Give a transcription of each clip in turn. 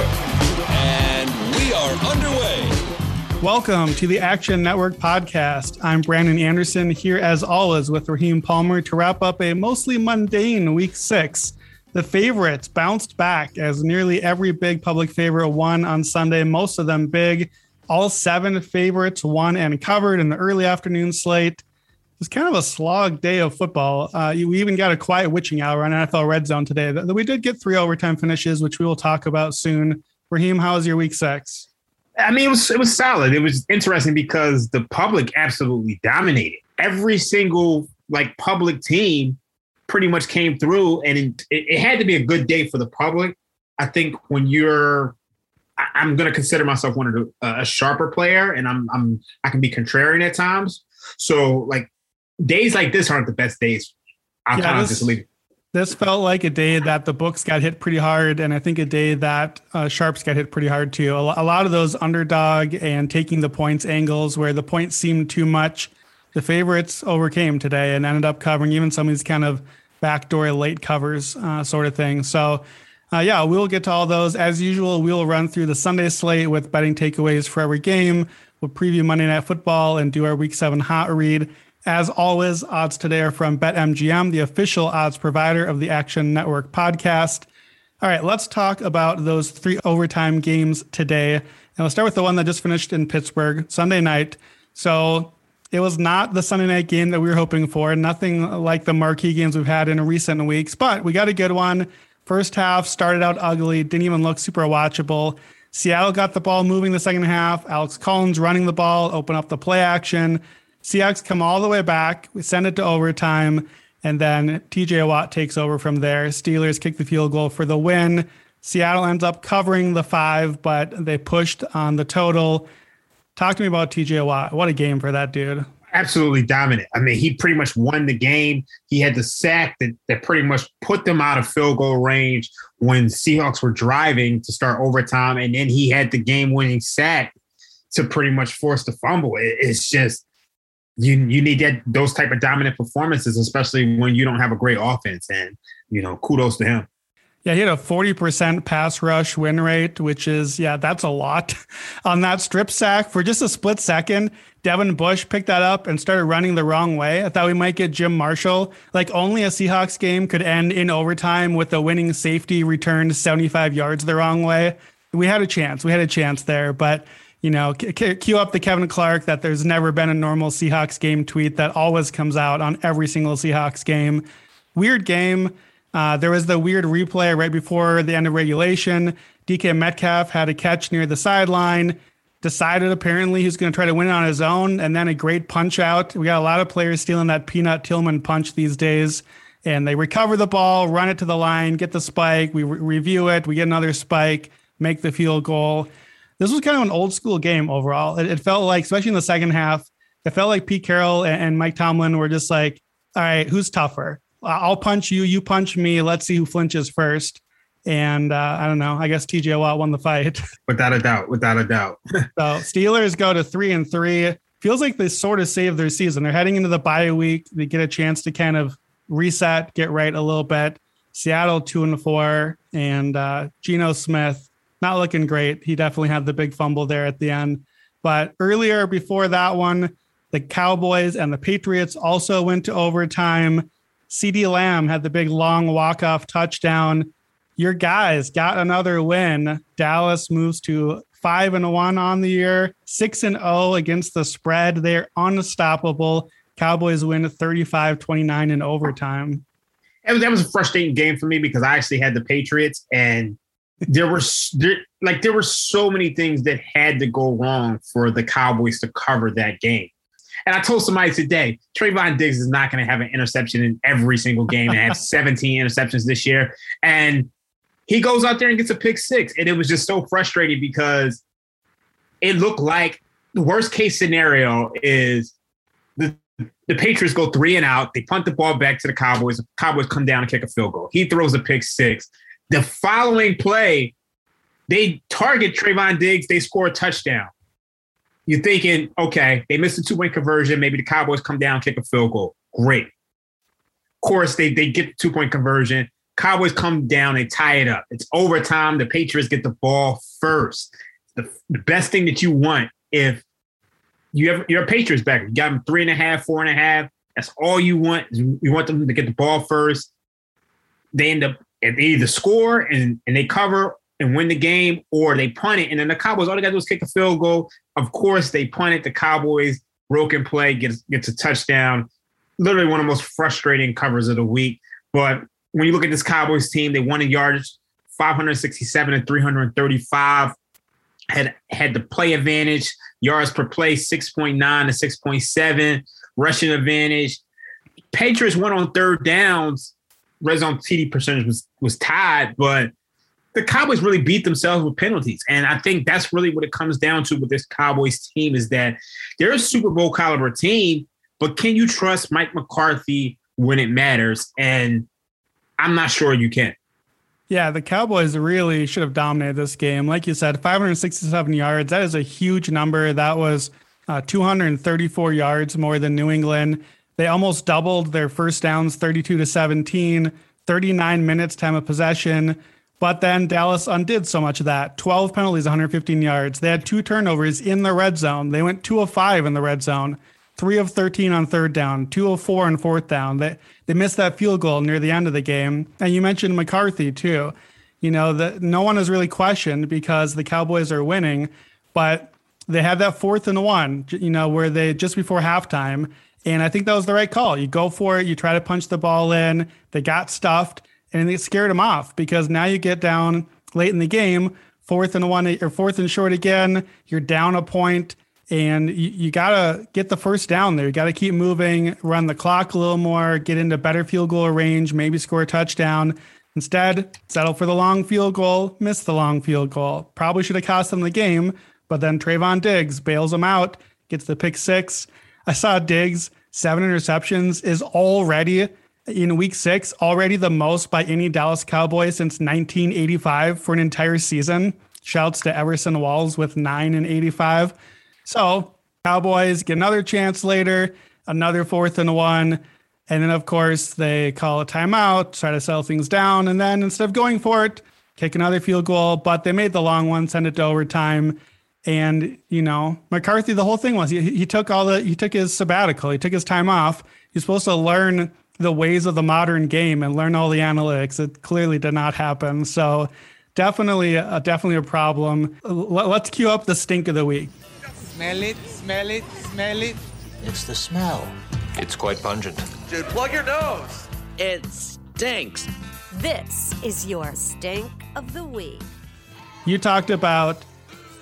And we are underway. Welcome to the Action Network podcast. I'm Brandon Anderson here as always with Raheem Palmer to wrap up a mostly mundane week six. The favorites bounced back as nearly every big public favorite won on Sunday, most of them big. All seven favorites won and covered in the early afternoon slate. Was kind of a slog day of football. Uh, we even got a quiet witching hour on NFL Red Zone today. We did get three overtime finishes, which we will talk about soon. Raheem, how was your week six? I mean, it was it was solid. It was interesting because the public absolutely dominated. Every single like public team pretty much came through, and it, it had to be a good day for the public. I think when you're, I, I'm going to consider myself one of the a sharper player, and I'm I'm I can be contrarian at times. So like days like this aren't the best days. I'll Yeah, this-. This felt like a day that the books got hit pretty hard, and I think a day that uh, sharps got hit pretty hard too. A, a lot of those underdog and taking the points angles where the points seemed too much, the favorites overcame today and ended up covering even some of these kind of backdoor late covers uh, sort of thing. So, uh, yeah, we'll get to all those as usual. We'll run through the Sunday slate with betting takeaways for every game. We'll preview Monday Night Football and do our Week Seven hot read. As always, odds today are from BetMGM, the official odds provider of the Action Network podcast. All right, let's talk about those three overtime games today. And we'll start with the one that just finished in Pittsburgh Sunday night. So it was not the Sunday night game that we were hoping for, nothing like the marquee games we've had in recent weeks, but we got a good one. First half started out ugly, didn't even look super watchable. Seattle got the ball moving the second half. Alex Collins running the ball, open up the play action. Seahawks come all the way back. We send it to overtime, and then TJ Watt takes over from there. Steelers kick the field goal for the win. Seattle ends up covering the five, but they pushed on the total. Talk to me about TJ Watt. What a game for that dude. absolutely dominant. I mean, he pretty much won the game. He had the sack that, that pretty much put them out of field goal range when Seahawks were driving to start overtime. And then he had the game winning sack to pretty much force the fumble. It- it's just, you, you need that those type of dominant performances, especially when you don't have a great offense. And, you know, kudos to him. Yeah, he had a 40% pass rush win rate, which is, yeah, that's a lot on that strip sack. For just a split second, Devin Bush picked that up and started running the wrong way. I thought we might get Jim Marshall. Like only a Seahawks game could end in overtime with a winning safety returned 75 yards the wrong way. We had a chance. We had a chance there, but you know, cue up the Kevin Clark that there's never been a normal Seahawks game tweet that always comes out on every single Seahawks game. Weird game. Uh, there was the weird replay right before the end of regulation. DK Metcalf had a catch near the sideline, decided apparently he's going to try to win it on his own, and then a great punch out. We got a lot of players stealing that Peanut Tillman punch these days. And they recover the ball, run it to the line, get the spike. We re- review it. We get another spike, make the field goal. This was kind of an old school game overall. It, it felt like, especially in the second half, it felt like Pete Carroll and, and Mike Tomlin were just like, all right, who's tougher? I'll punch you, you punch me. Let's see who flinches first. And uh, I don't know. I guess TJ Watt won the fight. Without a doubt. Without a doubt. so Steelers go to three and three. Feels like they sort of saved their season. They're heading into the bye week. They get a chance to kind of reset, get right a little bit. Seattle two and four, and uh, Geno Smith not looking great. He definitely had the big fumble there at the end. But earlier before that one, the Cowboys and the Patriots also went to overtime. CeeDee Lamb had the big long walk-off touchdown. Your guys got another win. Dallas moves to five and one on the year, six and oh against the spread. They're unstoppable. Cowboys win 35 29 in overtime. That was, that was a frustrating game for me because I actually had the Patriots and there were there, like there were so many things that had to go wrong for the Cowboys to cover that game. And I told somebody today, Trevon Diggs is not going to have an interception in every single game and have 17 interceptions this year. And he goes out there and gets a pick six. And it was just so frustrating because it looked like the worst case scenario is the the Patriots go three and out. They punt the ball back to the Cowboys. The Cowboys come down and kick a field goal. He throws a pick six. The following play, they target Trevon Diggs. They score a touchdown. You're thinking, okay, they missed a two point conversion. Maybe the Cowboys come down, kick a field goal. Great. Of course, they, they get the two point conversion. Cowboys come down and tie it up. It's overtime. The Patriots get the ball first. The, the best thing that you want if you have you're a Patriots back. You got them three and a half, four and a half. That's all you want. You want them to get the ball first. They end up they either score and, and they cover and win the game, or they punt it. And then the Cowboys, all they got to do is kick a field goal. Of course, they punt it. The Cowboys broken play gets gets a touchdown. Literally one of the most frustrating covers of the week. But when you look at this Cowboys team, they won in yards 567 and 335. Had had the play advantage, yards per play 6.9 to 6.7, rushing advantage. Patriots went on third downs. Red zone TD percentage was was tied, but the Cowboys really beat themselves with penalties. And I think that's really what it comes down to with this Cowboys team is that they're a Super Bowl caliber team, but can you trust Mike McCarthy when it matters? And I'm not sure you can. Yeah, the Cowboys really should have dominated this game. Like you said, 567 yards. That is a huge number. That was uh, 234 yards more than New England. They almost doubled their first downs 32 to 17, 39 minutes time of possession. But then Dallas undid so much of that. 12 penalties, 115 yards. They had two turnovers in the red zone. They went two of five in the red zone, three of 13 on third down, two of four on fourth down. They, they missed that field goal near the end of the game. And you mentioned McCarthy, too. You know, that no one is really questioned because the Cowboys are winning, but they had that fourth and one, you know, where they just before halftime. And I think that was the right call. You go for it, you try to punch the ball in. They got stuffed and it scared them off because now you get down late in the game, fourth and one or fourth and short again. You're down a point, and you, you gotta get the first down there. You gotta keep moving, run the clock a little more, get into better field goal range, maybe score a touchdown. Instead, settle for the long field goal, miss the long field goal. Probably should have cost them the game, but then Trevon Diggs bails them out, gets the pick six. I saw Diggs seven interceptions is already in week six, already the most by any Dallas Cowboy since 1985 for an entire season. Shouts to Everson Walls with nine and 85. So, Cowboys get another chance later, another fourth and one. And then, of course, they call a timeout, try to settle things down. And then instead of going for it, kick another field goal. But they made the long one, send it to overtime. And, you know, McCarthy, the whole thing was he, he took all the, he took his sabbatical, he took his time off. He's supposed to learn the ways of the modern game and learn all the analytics. It clearly did not happen. So definitely, a, definitely a problem. Let's cue up the stink of the week. Smell it, smell it, smell it. It's the smell. It's quite pungent. Dude, plug your nose. It stinks. This is your stink of the week. You talked about,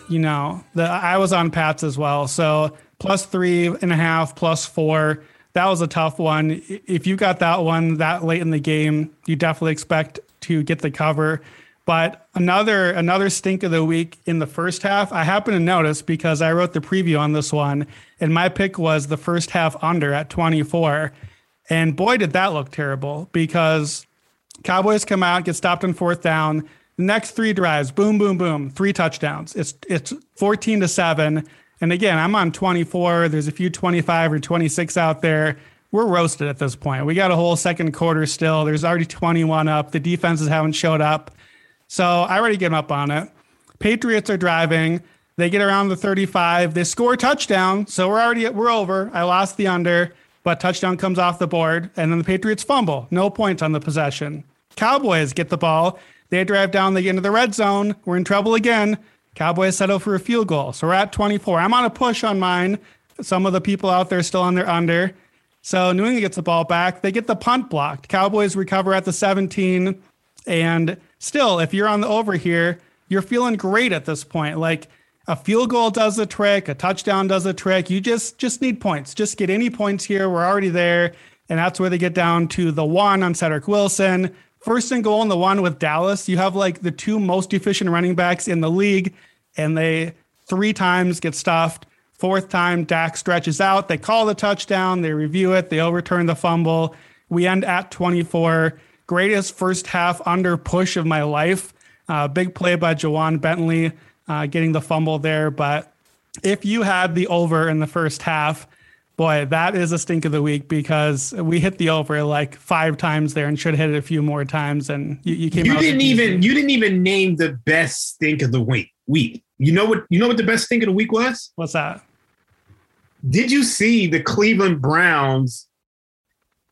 you know, the I was on Pats as well. So plus three and a half, plus four that was a tough one. If you got that one that late in the game, you definitely expect to get the cover. But another another stink of the week in the first half, I happen to notice because I wrote the preview on this one, and my pick was the first half under at 24. And boy, did that look terrible because Cowboys come out, get stopped on fourth down. Next three drives, boom, boom, boom, three touchdowns. It's it's 14 to 7. And again, I'm on 24. There's a few 25 or 26 out there. We're roasted at this point. We got a whole second quarter still. There's already 21 up. The defenses haven't showed up. So I already get up on it. Patriots are driving. They get around the 35. They score a touchdown. So we're already we're over. I lost the under, but touchdown comes off the board. And then the Patriots fumble. No points on the possession. Cowboys get the ball. They drive down. They get into the red zone. We're in trouble again. Cowboys settle for a field goal. So we're at 24. I'm on a push on mine. Some of the people out there still on their under. So New England gets the ball back. They get the punt blocked. Cowboys recover at the 17. And still, if you're on the over here, you're feeling great at this point. Like a field goal does the trick, a touchdown does the trick. You just just need points. Just get any points here. We're already there. And that's where they get down to the one on Cedric Wilson, first and goal in the one with Dallas. You have like the two most efficient running backs in the league, and they three times get stuffed. Fourth time, Dak stretches out. They call the touchdown. They review it. They overturn the fumble. We end at 24. Greatest first half under push of my life. Uh, big play by Ja'Whaun Bentley uh, getting the fumble there. But if you had the over in the first half, boy, that is a stink of the week because we hit the over like five times there and should have hit it a few more times. And you, you came. You didn't even you didn't even name the best stink of the week. Week. You know what? You know what the best stink of the week was? What's that? Did you see the Cleveland Browns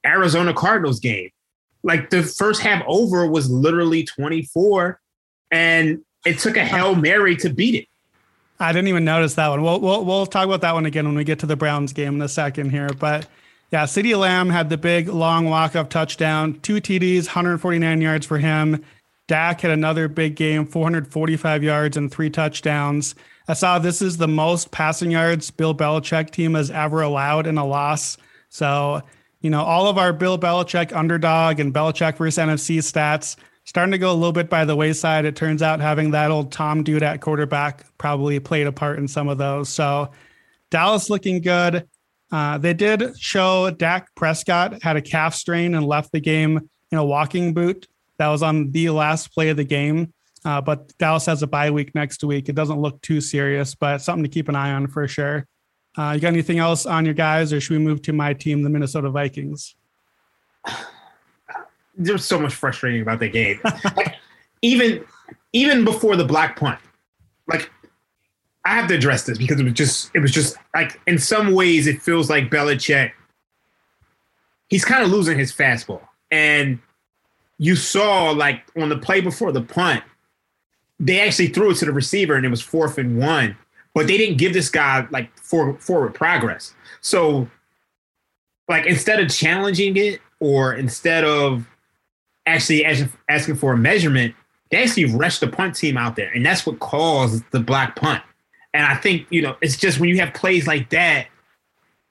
Arizona Cardinals game? Like the first half over was literally 24, and it took a Hail Mary to beat it. I didn't even notice that one. We'll, we'll, we'll talk about that one again when we get to the Browns game in a second here. But yeah, CeeDee Lamb had the big long walk up touchdown, two TDs, 149 yards for him. Dak had another big game, 445 yards and three touchdowns. I saw this is the most passing yards Bill Belichick team has ever allowed in a loss. So, you know, all of our Bill Belichick underdog and Belichick versus NFC stats starting to go a little bit by the wayside. It turns out having that old Tom dude at quarterback probably played a part in some of those. So Dallas looking good. Uh, they did show Dak Prescott had a calf strain and left the game in a walking boot. That was on the last play of the game. Uh, but Dallas has a bye week next week. It doesn't look too serious, but something to keep an eye on for sure. Uh, you got anything else on your guys, or should we move to my team, the Minnesota Vikings? There's so much frustrating about the game. like, even even before the black punt, like I have to address this because it was just it was just like in some ways it feels like Belichick. He's kind of losing his fastball, and you saw like on the play before the punt, they actually threw it to the receiver and it was fourth and one, but they didn't give this guy like for, forward progress. So, like instead of challenging it or instead of actually asking for a measurement, they actually rushed the punt team out there, and that's what caused the black punt. And I think you know it's just when you have plays like that,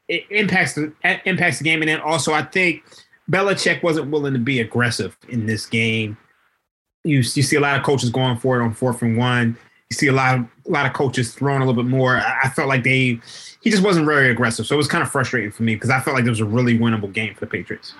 it impacts the impacts the game. And then also, I think Belichick wasn't willing to be aggressive in this game you you see a lot of coaches going for it on fourth and one. You see a lot of a lot of coaches throwing a little bit more. I, felt like they he just wasn't very aggressive, so it was kind of frustrating for me because I felt like it was a really winnable game for the Patriots.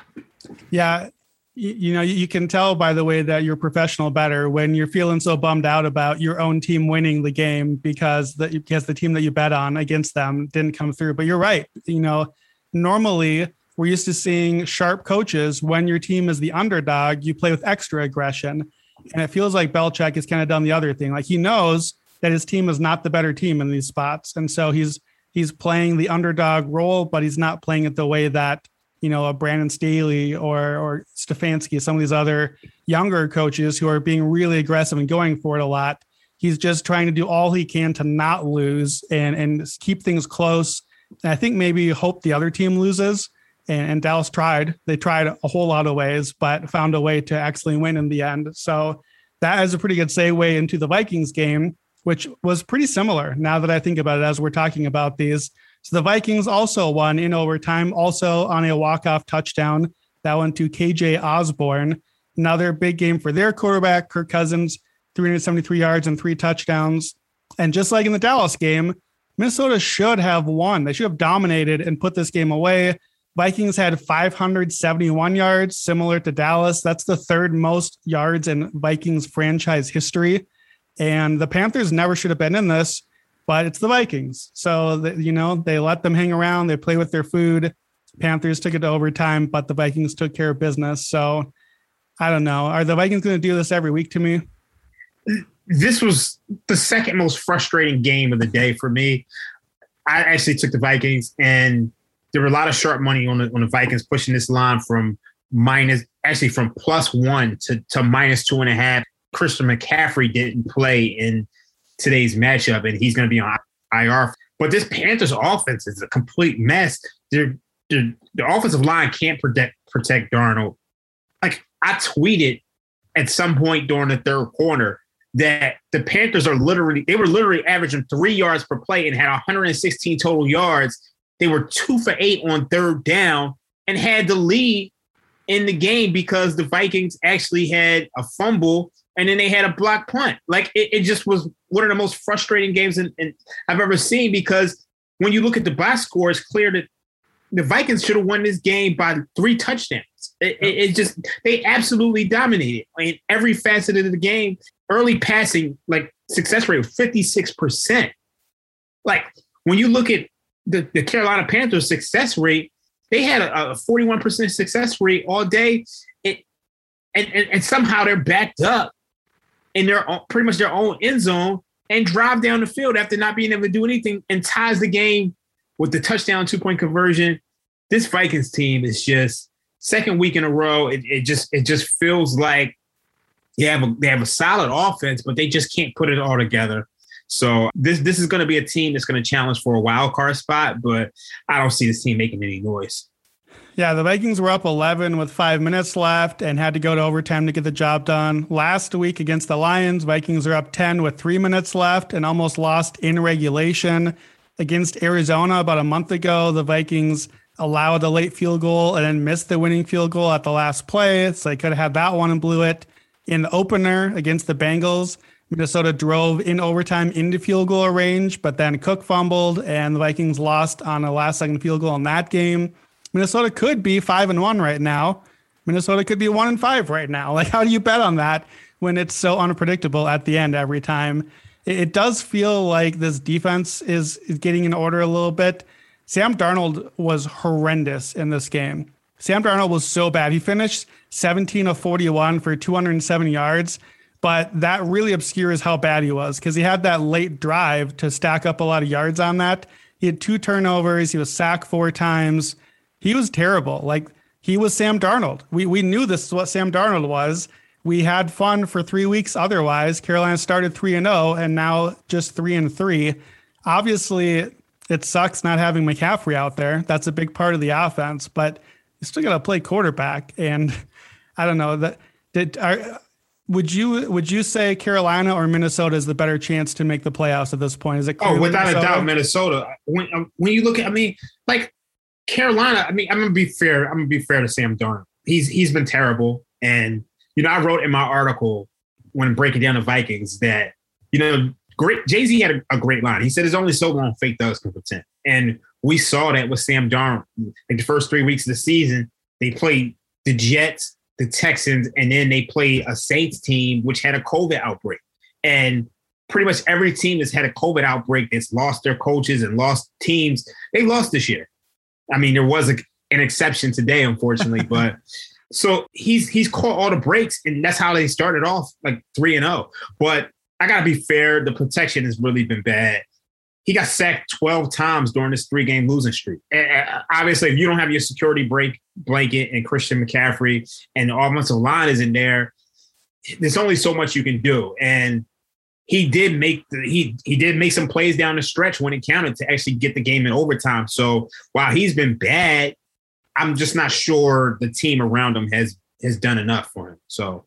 Yeah, you, you know you can tell by the way that you're professional better when you're feeling so bummed out about your own team winning the game because the because the team that you bet on against them didn't come through. But you're right. You know, normally we're used to seeing sharp coaches when your team is the underdog, you play with extra aggression and it feels like Belichick has kind of done the other thing. Like he knows that his team is not the better team in these spots. And so he's he's playing the underdog role, but he's not playing it the way that, you know, a Brandon Staley or or Stefanski, some of these other younger coaches who are being really aggressive and going for it a lot. He's just trying to do all he can to not lose and and keep things close. And I think maybe hope the other team loses and, and, Dallas tried. They tried a whole lot of ways, but found a way to actually win in the end. So that is a pretty good segue into the Vikings game, which was pretty similar. Now that I think about it, as we're talking about these, so the Vikings also won in overtime, also on a walk-off touchdown that went to KJ Osborne. Another big game for their quarterback, Kirk Cousins, 373 yards and three touchdowns. And just like in the Dallas game, Minnesota should have won. They should have dominated and put this game away. Vikings had 571 yards, similar to Dallas. That's the third most yards in Vikings franchise history. And the Panthers never should have been in this, but it's the Vikings. So, you know, they let them hang around, they play with their food. Panthers took it to overtime, but the Vikings took care of business. So, I don't know. Are the Vikings going to do this every week to me? This was the second most frustrating game of the day for me. I actually took the Vikings and there were a lot of sharp money on the on the Vikings pushing this line from minus actually from plus one to, to minus two and a half. Christian McCaffrey didn't play in today's matchup, and he's going to be on IR. But this Panthers offense is a complete mess. They're, they're, the offensive line can't protect protect Darnold. Like I tweeted at some point during the third quarter that the Panthers are literally they were literally averaging three yards per play and had 116 total yards they were two for eight on third down and had the lead in the game because the Vikings actually had a fumble and then they had a block punt. Like it, it just was one of the most frustrating games in, in, I've ever seen because when you look at the box score, it's clear that the Vikings should have won this game by three touchdowns. It, it, it, just they absolutely dominated in every facet of the game. Early passing, like success rate of 56%. Like when you look at the, the Carolina Panthers success rate, they had a, a 41% success rate all day. And, and, and somehow they're backed up in their own, pretty much their own end zone and drive down the field after not being able to do anything and ties the game with the touchdown two point conversion. This Vikings team is just second week in a row. It, it just it just feels like they have a they have a solid offense, but they just can't put it all together. So this this is going to be a team that's going to challenge for a wild card spot, but I don't see this team making any noise. Yeah, the Vikings were up 11 with five minutes left and had to go to overtime to get the job done. Last week against the Lions, Vikings are up 10 with three minutes left and almost lost in regulation. Against Arizona about a month ago, the Vikings allowed a late field goal and then missed the winning field goal at the last play. So they could have had that one and blew it. In the opener against the Bengals, Minnesota drove in overtime into field goal range, but then Cook fumbled and the Vikings lost on a last second field goal in that game. Minnesota could be five and one right now. Minnesota could be one and five right now. Like, how do you bet on that when it's so unpredictable at the end every time? It, it does feel like this defense is, is getting in order a little bit. Sam Darnold was horrendous in this game. Sam Darnold was so bad. He finished 17 of 41 for 207 yards, but that really obscures how bad he was because he had that late drive to stack up a lot of yards on that. He had two turnovers. He was sacked four times. He was terrible. Like he was Sam Darnold. We we knew this is what Sam Darnold was. We had fun for three weeks. Otherwise, Carolina started three and zero, oh, and now just three and three. Obviously, it sucks not having McCaffrey out there. That's a big part of the offense, but you still got to play quarterback. And I don't know that did. Are, would you would you say Carolina or Minnesota is the better chance to make the playoffs at this point? Is it? Oh, without Minnesota? a doubt, Minnesota. When um, when you look at, I mean, like Carolina, I mean, I'm gonna be fair. I'm gonna be fair to Sam Darnold. He's he's been terrible, and you know, I wrote in my article when breaking down the Vikings that you know, great Jay Z had a, a, great line. He said, "It's only so long fake thugs can pretend," and we saw that with Sam Darnold. Like the first three weeks of the season, they played the Jets, the Texans, and then they played a Saints team which had a COVID outbreak, and pretty much every team that's had a COVID outbreak that's lost their coaches and lost teams, they lost this year. I mean, there was a, an exception today, unfortunately, but so he's he's caught all the breaks, and that's how they started off like three and zero. Oh. But I gotta be fair, the protection has really been bad. He got sacked twelve times during this three game losing streak. And obviously, if you don't have your security break blanket and Christian McCaffrey and the offensive line is in there, there's only so much you can do. And he did make the, he he did make some plays down the stretch when it counted to actually get the game in overtime. So while he's been bad, I'm just not sure the team around him has has done enough for him. So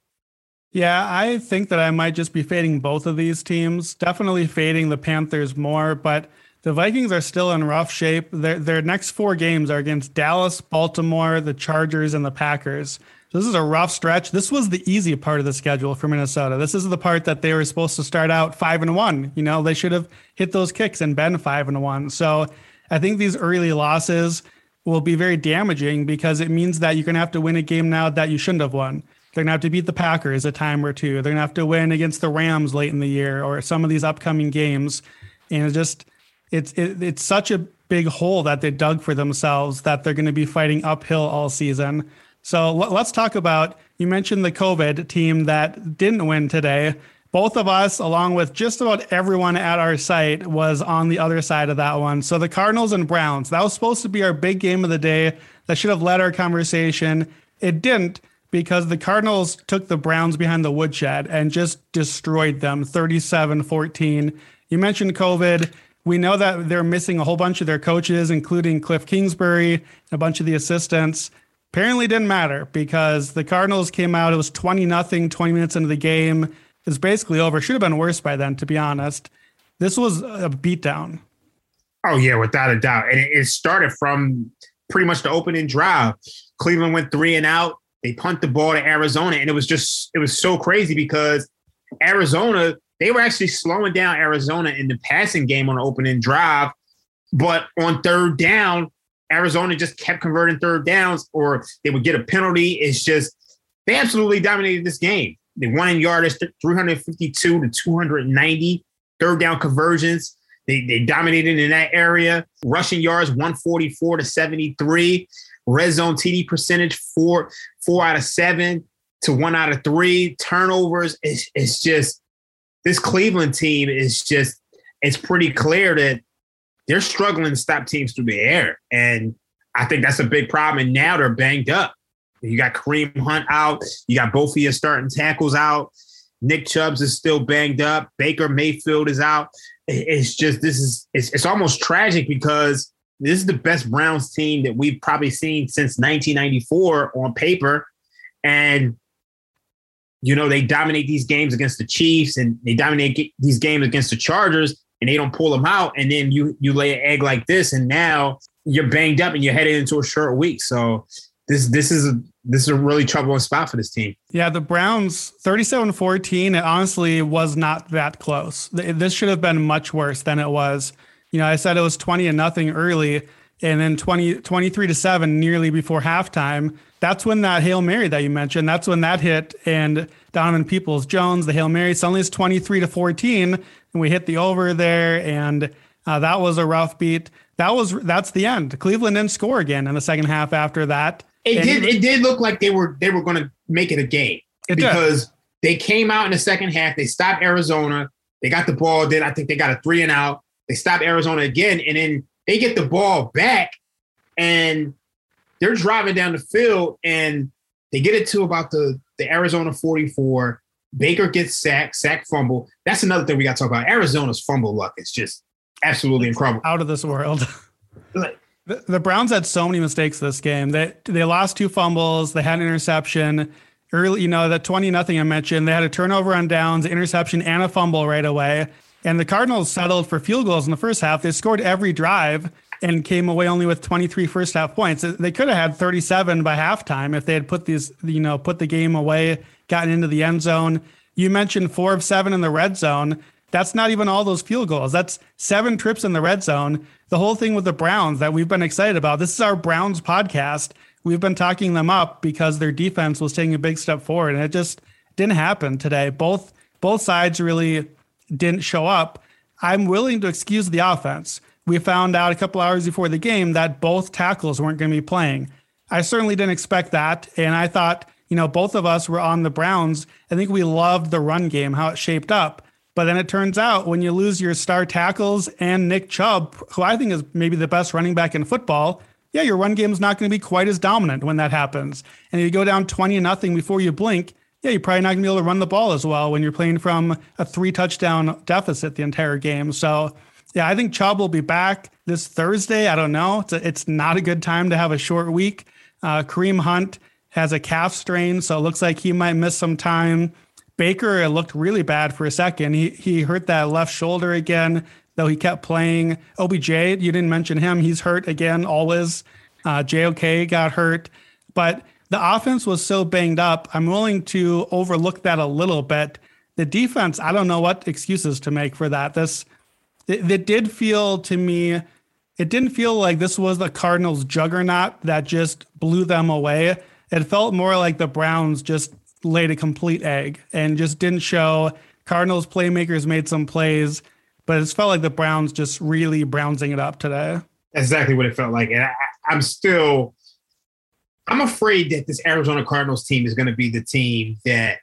yeah, I think that I might just be fading both of these teams. Definitely fading the Panthers more, but the Vikings are still in rough shape. Their their next four games are against Dallas, Baltimore, the Chargers, and the Packers. This is a rough stretch. This was the easy part of the schedule for Minnesota. This is the part that they were supposed to start out five and one. You know, they should have hit those kicks and been five and one. So I think these early losses will be very damaging because it means that you're going to have to win a game now that you shouldn't have won. They're going to have to beat the Packers a time or two. They're going to have to win against the Rams late in the year or some of these upcoming games. And it's just, it's it, it's such a big hole that they dug for themselves that they're going to be fighting uphill all season. So let's talk about you mentioned the COVID team that didn't win today. Both of us, along with just about everyone at our site, was on the other side of that one. So the Cardinals and Browns, that was supposed to be our big game of the day. That should have led our conversation. It didn't because the Cardinals took the Browns behind the woodshed and just destroyed them 37 14. You mentioned COVID. We know that they're missing a whole bunch of their coaches, including Cliff Kingsbury, a bunch of the assistants apparently didn't matter because the Cardinals came out. It was 20 nothing, 20 minutes into the game. It's basically over. Should have been worse by then, to be honest. This was a beatdown. Oh, yeah, without a doubt. And it started from pretty much the opening drive. Cleveland went three and out. they punt the ball to Arizona, and it was just it was so crazy because Arizona they were actually slowing down Arizona in the passing game on the opening drive, but on third down, Arizona just kept converting third downs, or they would get a penalty. It's just they absolutely dominated this game. They won in yardage 352 to 290, third down conversions. They, they dominated in that area. Rushing yards 144 to 73. Red zone TD percentage four four out of seven to one out of three. Turnovers. It's, it's just this Cleveland team is just it's pretty clear that they're struggling to stop teams through the air. And I think that's a big problem. And now they're banged up. You got Kareem Hunt out. You got both of your starting tackles out. Nick Chubbs is still banged up. Baker Mayfield is out. It's just this is it's, it's almost tragic because this is the best Browns team that we've probably seen since 1994 on paper, and you know they dominate these games against the Chiefs and they dominate these games against the Chargers, and they don't pull them out, and then you you lay an egg like this, and now you're banged up and you're headed into a short week. So this this is a this is a really troubling spot for this team. Yeah, the Browns 37-14, it honestly was not that close. This should have been much worse than it was. You know, I said it was 20 and nothing early and then 20 23 to 7 nearly before halftime. That's when that Hail Mary that you mentioned, that's when that hit and Donovan Peoples Jones, the Hail Mary suddenly is 23 to 14 and we hit the over there and uh, that was a rough beat. That was that's the end. Cleveland didn't score again in the second half after that. It did. It did look like they were they were going to make it a game it because did. they came out in the second half. They stopped Arizona. They got the ball. Then I think they got a three and out. They stopped Arizona again, and then they get the ball back, and they're driving down the field, and they get it to about the the Arizona forty four. Baker gets sacked, sack fumble. That's another thing we got to talk about. Arizona's fumble luck is just absolutely incredible, out of this world. The, the Browns had so many mistakes this game. They they lost two fumbles. They had an interception early. You know that twenty nothing I mentioned. They had a turnover on downs, interception, and a fumble right away. And the Cardinals settled for field goals in the first half. They scored every drive and came away only with 23 first half points. They could have had 37 by halftime if they had put these, you know, put the game away, gotten into the end zone. You mentioned four of seven in the red zone. That's not even all those field goals. That's seven trips in the red zone. The whole thing with the Browns that we've been excited about. This is our Browns podcast. We've been talking them up because their defense was taking a big step forward, and it just didn't happen today. Both both sides really didn't show up. I'm willing to excuse the offense. We found out a couple hours before the game that both tackles weren't going to be playing. I certainly didn't expect that, and I thought, you know, both of us were on the Browns. I think we loved the run game, how it shaped up. But then it turns out when you lose your star tackles and Nick Chubb, who I think is maybe the best running back in football, yeah, your run game is not going to be quite as dominant when that happens. And if you go down 20 nothing before you blink, yeah, you're probably not going to be able to run the ball as well when you're playing from a three touchdown deficit the entire game. So, yeah, I think Chubb will be back this Thursday. I don't know. It's, a, it's not a good time to have a short week. Uh, Kareem Hunt has a calf strain, so it looks like he might miss some time. Baker looked really bad for a second. He he hurt that left shoulder again, though he kept playing. OBJ, you didn't mention him. He's hurt again, always. Uh, JOK got hurt. But the offense was so banged up. I'm willing to overlook that a little bit. The defense, I don't know what excuses to make for that. This it, it did feel to me, it didn't feel like this was the Cardinals juggernaut that just blew them away. It felt more like the Browns just laid a complete egg and just didn't show. Cardinals playmakers made some plays, but it felt like the Browns just really brownsing it up today. exactly what it felt like. And I, I'm still, I'm afraid that this Arizona Cardinals team is going to be the team that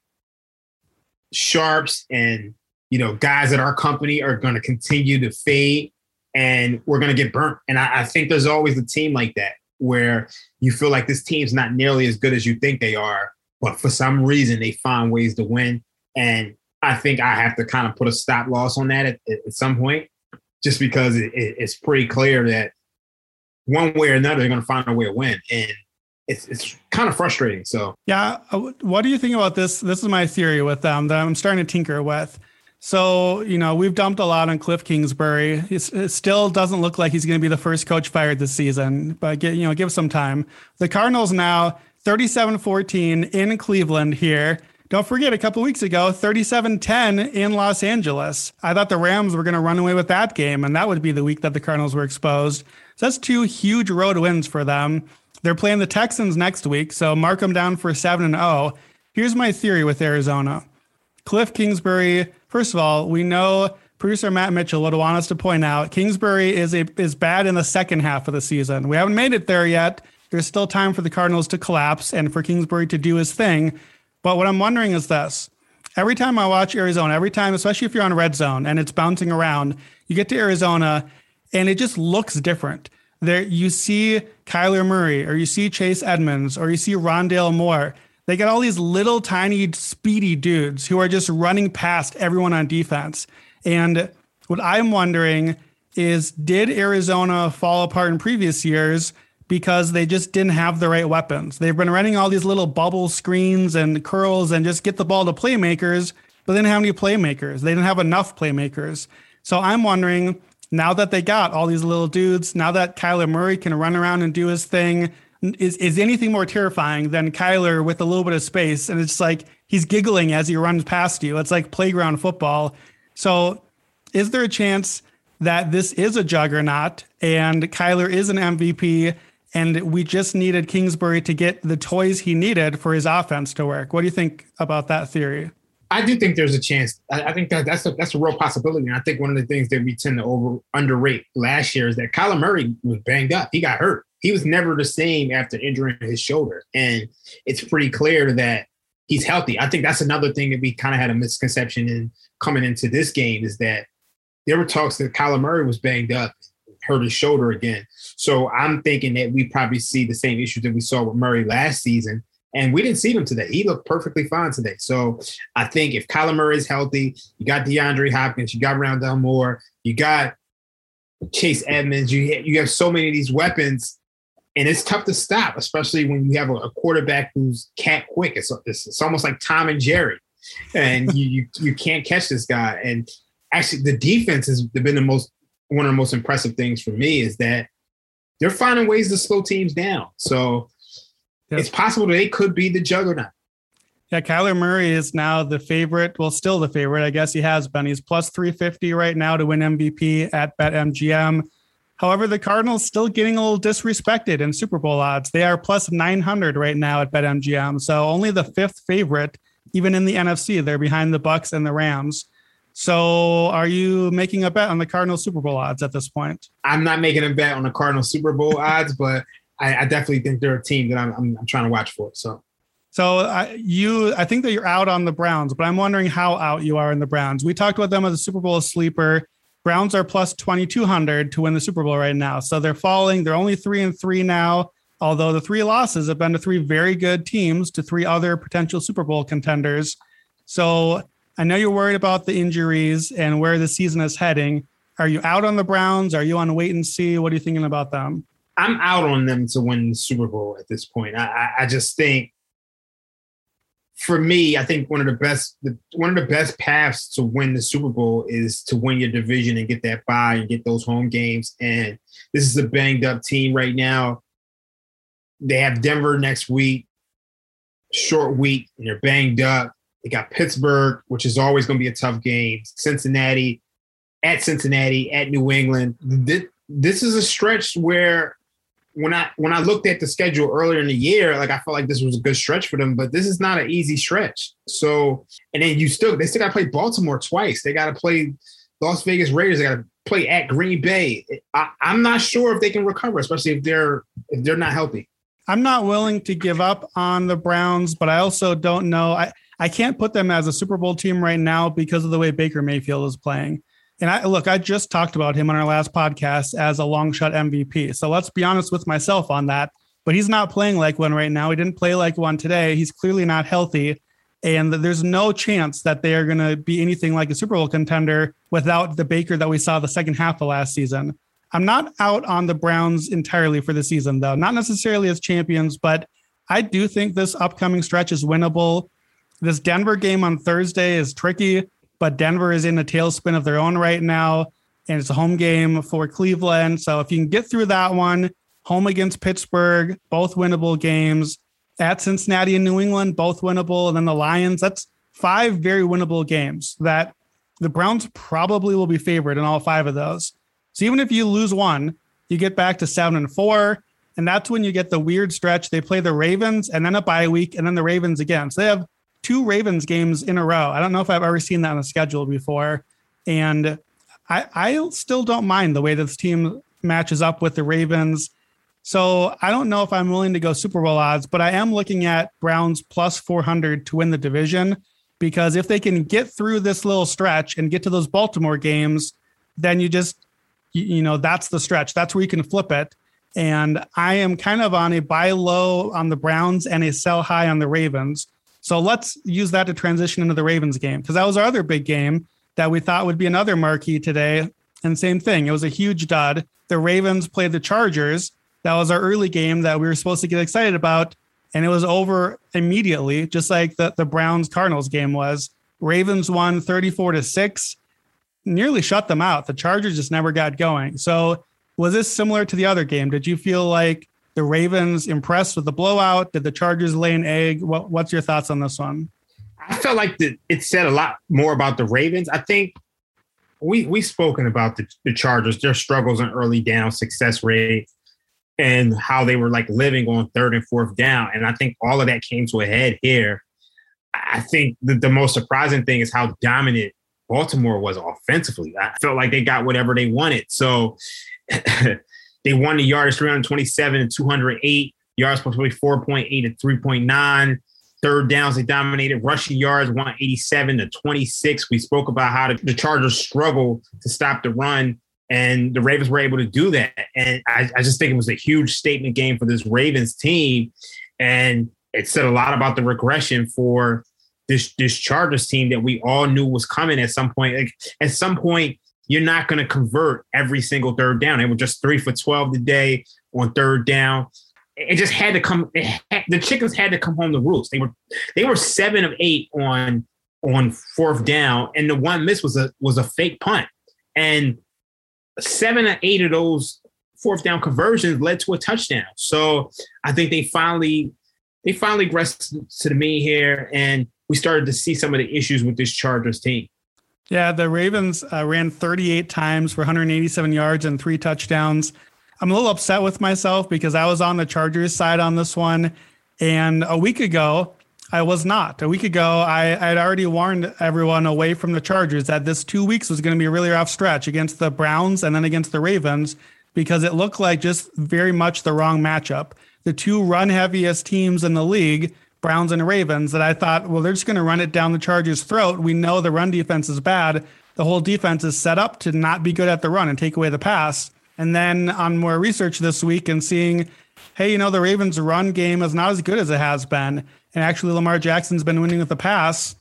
sharps and you know guys at our company are going to continue to fade and we're going to get burnt and I, I, think there's always a team like that where you feel like this team's not nearly as good as you think they are but for some reason they find ways to win. And I think I have to kind of put a stop loss on that at, at some point, just because it, it, it's pretty clear that one way or another they're going to find a way to win, and it's it's kind of frustrating. So yeah, uh, what do you think about this? This is my theory with them that I'm starting to tinker with. So, you know, we've dumped a lot on Cliff Kingsbury. It's, it still doesn't look like he's going to be the first coach fired this season, but get, you know, give some time. The Cardinals now 37 14 in Cleveland here. Don't forget, a couple weeks ago, 37 10 in Los Angeles. I thought the Rams were going to run away with that game, and that would be the week that the Cardinals were exposed. So that's two huge road wins for them. They're playing the Texans next week, so mark them down for 7 and 0. Here's my theory with Arizona Cliff Kingsbury, first of all, we know producer Matt Mitchell would want us to point out Kingsbury is a is bad in the second half of the season. We haven't made it there yet. There's still time for the Cardinals to collapse and for Kingsbury to do his thing. But what I'm wondering is this. Every time I watch Arizona, every time, especially if you're on red zone and it's bouncing around, you get to Arizona and it just looks different. There you see Kyler Murray or you see Chase Edmonds or you see Rondale Moore. They got all these little tiny speedy dudes who are just running past everyone on defense. And what I'm wondering is did Arizona fall apart in previous years because they just didn't have the right weapons. They've been running all these little bubble screens and curls and just get the ball to playmakers, but they didn't have any playmakers. They didn't have enough playmakers. So I'm wondering now that they got all these little dudes, now that Kyler Murray can run around and do his thing, is, is anything more terrifying than Kyler with a little bit of space? And it's like he's giggling as he runs past you. It's like playground football. So is there a chance that this is a juggernaut and Kyler is an MVP and we just needed Kingsbury to get the toys he needed for his offense to work. What do you think about that theory? I do think there's a chance. I, I think that that's a, that's a real possibility. And I think one of the things that we tend to over underrate last year is that Kyler Murray was banged up. He got hurt. He was never the same after injuring his shoulder, and it's pretty clear that he's healthy. I think that's another thing that we kind of had a misconception in coming into this game is that there were talks that Kyler Murray was banged up hurt his shoulder again. So I'm thinking that we probably see the same issues that we saw with Murray last season. And we didn't see him today. He looked perfectly fine today. So I think if Kyler Murray is healthy, you got DeAndre Hopkins, you got Rondale Moore, you got Chase Edmonds, you you have so many of these weapons, and it's tough to stop, especially when you have a, a quarterback who's cat quick. It's, it's, it's almost like Tom and Jerry, and you, you you can't catch this guy. And actually, the defense has been the most one of the most impressive things for me is that they're finding ways to slow teams down. So yes. it's possible they could be the juggernaut. Yeah, Kyler Murray is now the favorite. Well, still the favorite. I guess he has been. He's plus 350 right now to win MVP at BetMGM. However, the Cardinals still getting a little disrespected in Super Bowl odds. They are plus 900 right now at BetMGM. So only the fifth favorite, even in the NFC. They're behind the Bucs and the Rams. So, are you making a bet on the Cardinal Super Bowl odds at this point? I'm not making a bet on the Cardinal Super Bowl odds, but I, I, definitely think they're a team that I'm, I'm, I'm trying to watch for. So, so I, you, I think that you're out on the Browns, but I'm wondering how out you are in the Browns. We talked about them as a Super Bowl sleeper. Browns are plus 2200 to win the Super Bowl right now, so they're falling. They're only three and three now. Although the three losses have been to three very good teams, to three other potential Super Bowl contenders. So I know you're worried about the injuries and where the season is heading. Are you out on the Browns? Are you on wait and see? What are you thinking about them? I'm out on them to win the Super Bowl at this point. I, I just think, for me, I think one of the best one of the best paths to win the Super Bowl is to win your division and get that bye and get those home games. And this is a banged up team right now. They have Denver next week, short week, and they're banged up. They got Pittsburgh, which is always going to be a tough game. Cincinnati, at Cincinnati, at New England. This, this is a stretch where when I when I looked at the schedule earlier in the year, like I felt like this was a good stretch for them, but this is not an easy stretch. So, and then you still they still got to play Baltimore twice. They got to play Las Vegas Raiders. They got to play at Green Bay. I, I'm not sure if they can recover, especially if they're if they're not healthy. I'm not willing to give up on the Browns, but I also don't know. I I can't put them as a Super Bowl team right now because of the way Baker Mayfield is playing. And I look, I just talked about him on our last podcast as a long shot MVP. So let's be honest with myself on that. But he's not playing like one right now. He didn't play like one today. He's clearly not healthy. And there's no chance that they are going to be anything like a Super Bowl contender without the Baker that we saw the second half of last season. I'm not out on the Browns entirely for the season, though, not necessarily as champions, but I do think this upcoming stretch is winnable. This Denver game on Thursday is tricky, but Denver is in a tailspin of their own right now, and it's a home game for Cleveland. So if you can get through that one, home against Pittsburgh, both winnable games, at Cincinnati and New England, both winnable, and then the Lions. That's five very winnable games that the Browns probably will be favored in all five of those. So even if you lose one, you get back to seven and four. And that's when you get the weird stretch. They play the Ravens and then a bye week and then the Ravens again. So they have two Ravens games in a row. I don't know if I've ever seen that on the schedule before. And I, I still don't mind the way this team matches up with the Ravens. So I don't know if I'm willing to go Super Bowl odds, but I am looking at Browns plus 400 to win the division because if they can get through this little stretch and get to those Baltimore games, then you just, you know, that's the stretch. That's where you can flip it. And I am kind of on a buy low on the Browns and a sell high on the Ravens. So let's use that to transition into the Ravens game because that was our other big game that we thought would be another marquee today. And same thing, it was a huge dud. The Ravens played the Chargers. That was our early game that we were supposed to get excited about. And it was over immediately, just like the, the Browns Cardinals game was. Ravens won 34 to 6, nearly shut them out. The Chargers just never got going. So, was this similar to the other game? Did you feel like the Ravens impressed with the blowout? Did the Chargers lay an egg? What, what's your thoughts on this one? I felt like the, it said a lot more about the Ravens. I think we we spoken about the, the Chargers, their struggles on early down success rate, and how they were like living on third and fourth down. And I think all of that came to a head here. I think the, the most surprising thing is how dominant Baltimore was offensively. I felt like they got whatever they wanted. So they won the yards 327 and 208 yards play, 4.8 and 3.9. Third downs, they dominated. Rushing yards, 187 to 26. We spoke about how the, the Chargers struggle to stop the run, and the Ravens were able to do that. And I, I just think it was a huge statement game for this Ravens team. And it said a lot about the regression for this this Chargers team that we all knew was coming at some point. Like at some point, you're not going to convert every single third down. They were just three for 12 today on third down it just had to come. Had, the chickens had to come home to roost. They were they were seven of eight on on fourth down, and the one miss was a was a fake punt, and seven or eight of those fourth down conversions led to a touchdown. So I think they finally they finally regressed to the mean here, and we started to see some of the issues with this Chargers team. Yeah, the Ravens uh, ran 38 times for 187 yards and three touchdowns. I'm a little upset with myself because I was on the Chargers side on this one. And a week ago, I was not. A week ago, I had already warned everyone away from the Chargers that this two weeks was going to be a really rough stretch against the Browns and then against the Ravens because it looked like just very much the wrong matchup. The two run heaviest teams in the league, Browns and Ravens, that I thought, well, they're just going to run it down the Chargers' throat. We know the run defense is bad. The whole defense is set up to not be good at the run and take away the pass. And then on more research this week and seeing, hey, you know, the Ravens' run game is not as good as it has been. And actually, Lamar Jackson's been winning with the pass.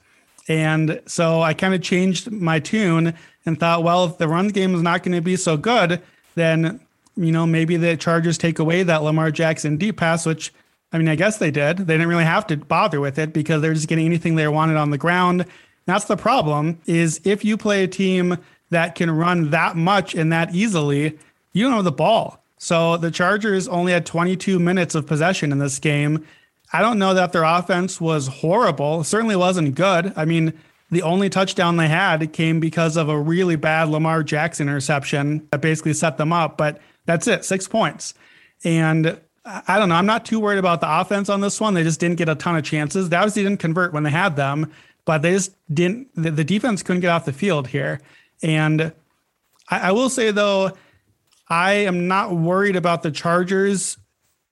And so I kind of changed my tune and thought, well, if the run game is not going to be so good, then, you know, maybe the Chargers take away that Lamar Jackson deep pass, which I mean, I guess they did. They didn't really have to bother with it because they're just getting anything they wanted on the ground. That's the problem is if you play a team that can run that much and that easily, you don't have the ball. So the Chargers only had 22 minutes of possession in this game. I don't know that their offense was horrible. It certainly wasn't good. I mean, the only touchdown they had came because of a really bad Lamar Jackson interception that basically set them up. But that's it, six points. And I don't know. I'm not too worried about the offense on this one. They just didn't get a ton of chances. They obviously didn't convert when they had them, but they just didn't. The, defense couldn't get off the field here. And I, I will say, though, I am not worried about the Chargers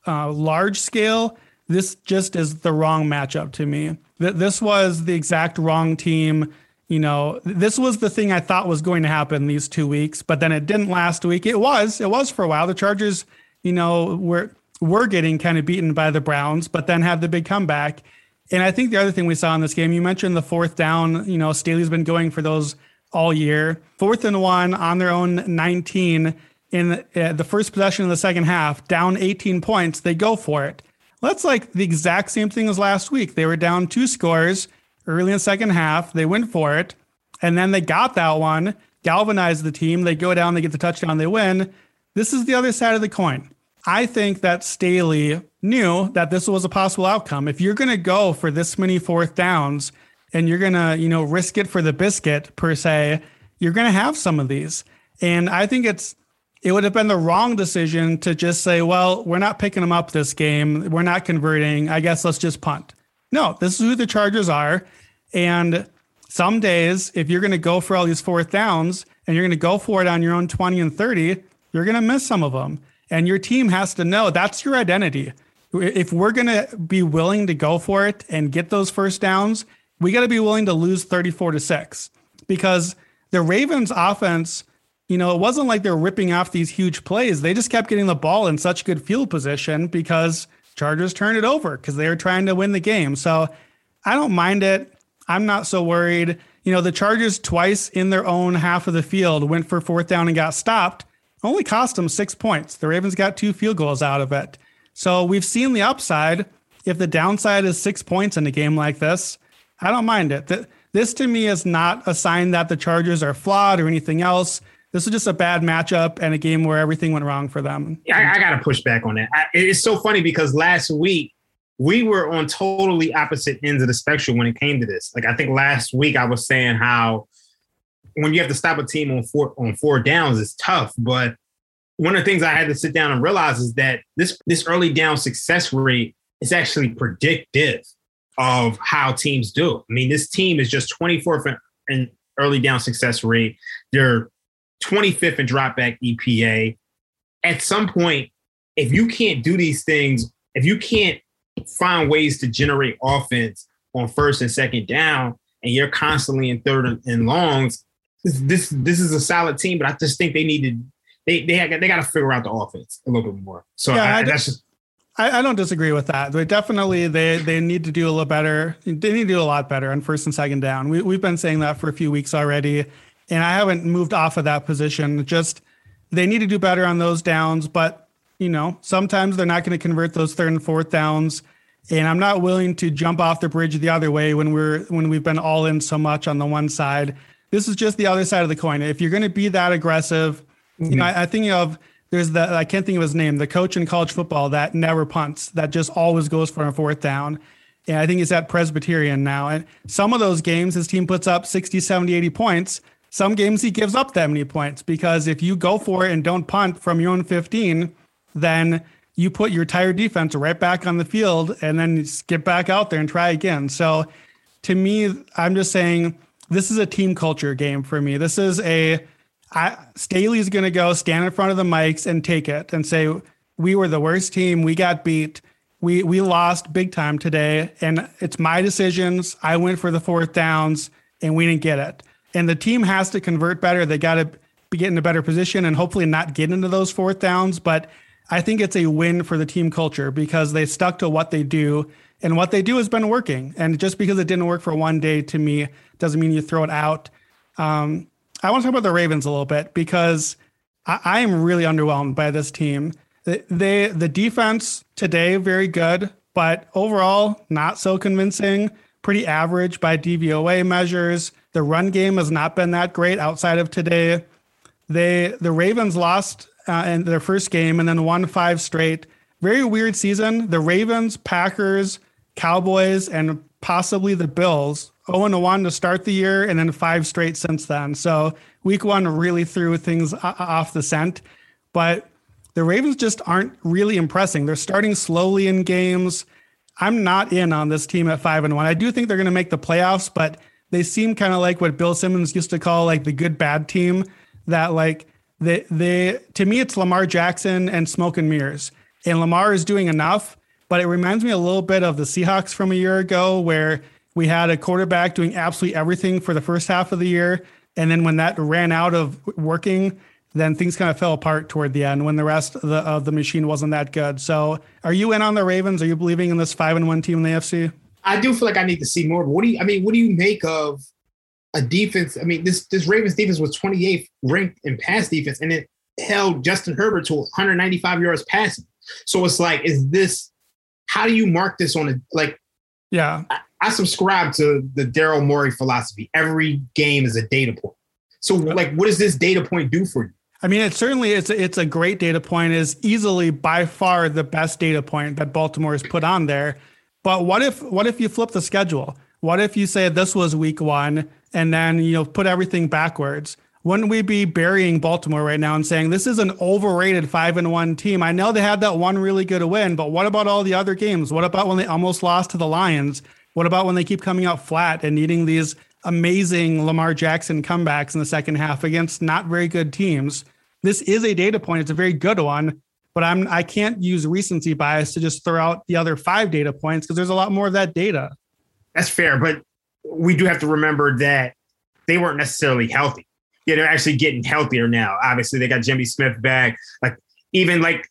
uh, large scale. This just is the wrong matchup to me. Th- this was the exact wrong team. You know, this was the thing I thought was going to happen these two weeks, but then it didn't last week. It was, it was for a while. The Chargers, you know, were were getting kind of beaten by the Browns, but then had the big comeback. And I think the other thing we saw in this game, you mentioned the fourth down. You know, Staley's been going for those all year. Fourth and one on their own 19 in uh, the first possession of the second half, down 18 points, they go for it. That's like the exact same thing as last week. They were down two scores early in the second half. They went for it, and then they got that one, galvanized the team. They go down, they get the touchdown, they win. This is the other side of the coin. I think that Staley knew that this was a possible outcome. If you're going to go for this many fourth downs and you're going to, you know, risk it for the biscuit per se, you're going to have some of these. And I think it's it would have been the wrong decision to just say, well, we're not picking them up this game. We're not converting. I guess let's just punt. No, this is who the Chargers are. And some days, if you're going to go for all these fourth downs and you're going to go for it on your own 20 and 30, you're going to miss some of them. And your team has to know that's your identity. If we're going to be willing to go for it and get those first downs, we got to be willing to lose 34 to 6 because the Ravens offense you know, it wasn't like they're ripping off these huge plays. They just kept getting the ball in such good field position because Chargers turned it over because they were trying to win the game. So I don't mind it. I'm not so worried. You know, the Chargers twice in their own half of the field went for fourth down and got stopped. Only cost them six points. The Ravens got two field goals out of it. So we've seen the upside. If the downside is six points in a game like this, I don't mind it. This to me is not a sign that the Chargers are flawed or anything else. This is just a bad matchup and a game where everything went wrong for them. I, I got to push back on that. I, it's so funny because last week we were on totally opposite ends of the spectrum when it came to this. Like I think last week I was saying how when you have to stop a team on four on four downs, it's tough. But one of the things I had to sit down and realize is that this this early down success rate is actually predictive of how teams do. I mean, this team is just 24th in early down success rate. They're 25th in dropback EPA. At some point, if you can't do these things, if you can't find ways to generate offense on first and second down, and you're constantly in third and longs, this this, this is a solid team. But I just think they need to they they they got to figure out the offense a little bit more. So yeah, I, I that's just. I, I don't disagree with that. They definitely they they need to do a little better. They need to do a lot better on first and second down. We we've been saying that for a few weeks already and I haven't moved off of that position. Just they need to do better on those downs, but you know, sometimes they're not going to convert those third and fourth downs. And I'm not willing to jump off the bridge the other way when we're when we've been all in so much on the one side. This is just the other side of the coin. If you're going to be that aggressive, mm-hmm. you know, I, I think of there's the I can't think of his name, the coach in college football that never punts, that just always goes for a fourth down. And I think he's at Presbyterian now. And some of those games, his team puts up 60, 70, 80 points. Some games he gives up that many points because if you go for it and don't punt from your own 15, then you put your entire defense right back on the field and then get back out there and try again. So to me, I'm just saying this is a team culture game for me. This is a I, Staley's going to go stand in front of the mics and take it and say, we were the worst team. We got beat. We, we lost big time today. And it's my decisions. I went for the fourth downs and we didn't get it and the team has to convert better. They got to be getting a better position and hopefully not get into those fourth downs. But I think it's a win for the team culture because they stuck to what they do, and what they do has been working. And just because it didn't work for one day, to me, doesn't mean you throw it out. Um, I want to talk about the Ravens a little bit because I, I am really underwhelmed by this team. They, they the defense today very good, but overall not so convincing. Pretty average by DVOA measures. The run game has not been that great outside of today. They the Ravens lost uh, in their first game and then won five straight. Very weird season. The Ravens, Packers, Cowboys, and possibly the Bills 0 1 to start the year, and then five straight since then. So week one really threw things off the scent. But the Ravens just aren't really impressing. They're starting slowly in games. I'm not in on this team at five and one. I do think they're going to make the playoffs, but they seem kind of like what Bill Simmons used to call like the good bad team that like they they to me it's Lamar Jackson and smoke and mirrors. And Lamar is doing enough, but it reminds me a little bit of the Seahawks from a year ago where we had a quarterback doing absolutely everything for the first half of the year and then when that ran out of working, then things kind of fell apart toward the end when the rest of the, of the machine wasn't that good. So, are you in on the Ravens? Are you believing in this 5 and 1 team in the AFC? I do feel like I need to see more. What do you? I mean, what do you make of a defense? I mean, this this Ravens defense was 28th ranked in pass defense, and it held Justin Herbert to 195 yards passing. So it's like, is this? How do you mark this on a like? Yeah, I, I subscribe to the Daryl Morey philosophy. Every game is a data point. So, like, what does this data point do for you? I mean, it certainly it's a, it's a great data point. Is easily by far the best data point that Baltimore has put on there. But what if what if you flip the schedule? What if you say this was week one and then you know put everything backwards? Wouldn't we be burying Baltimore right now and saying this is an overrated five and one team? I know they had that one really good win, but what about all the other games? What about when they almost lost to the Lions? What about when they keep coming out flat and needing these amazing Lamar Jackson comebacks in the second half against not very good teams? This is a data point. It's a very good one, but I'm I can't use recency bias to just throw out the other five data points because there's a lot more of that data. That's fair, but we do have to remember that they weren't necessarily healthy. Yeah, they're actually getting healthier now. Obviously, they got Jimmy Smith back. Like even like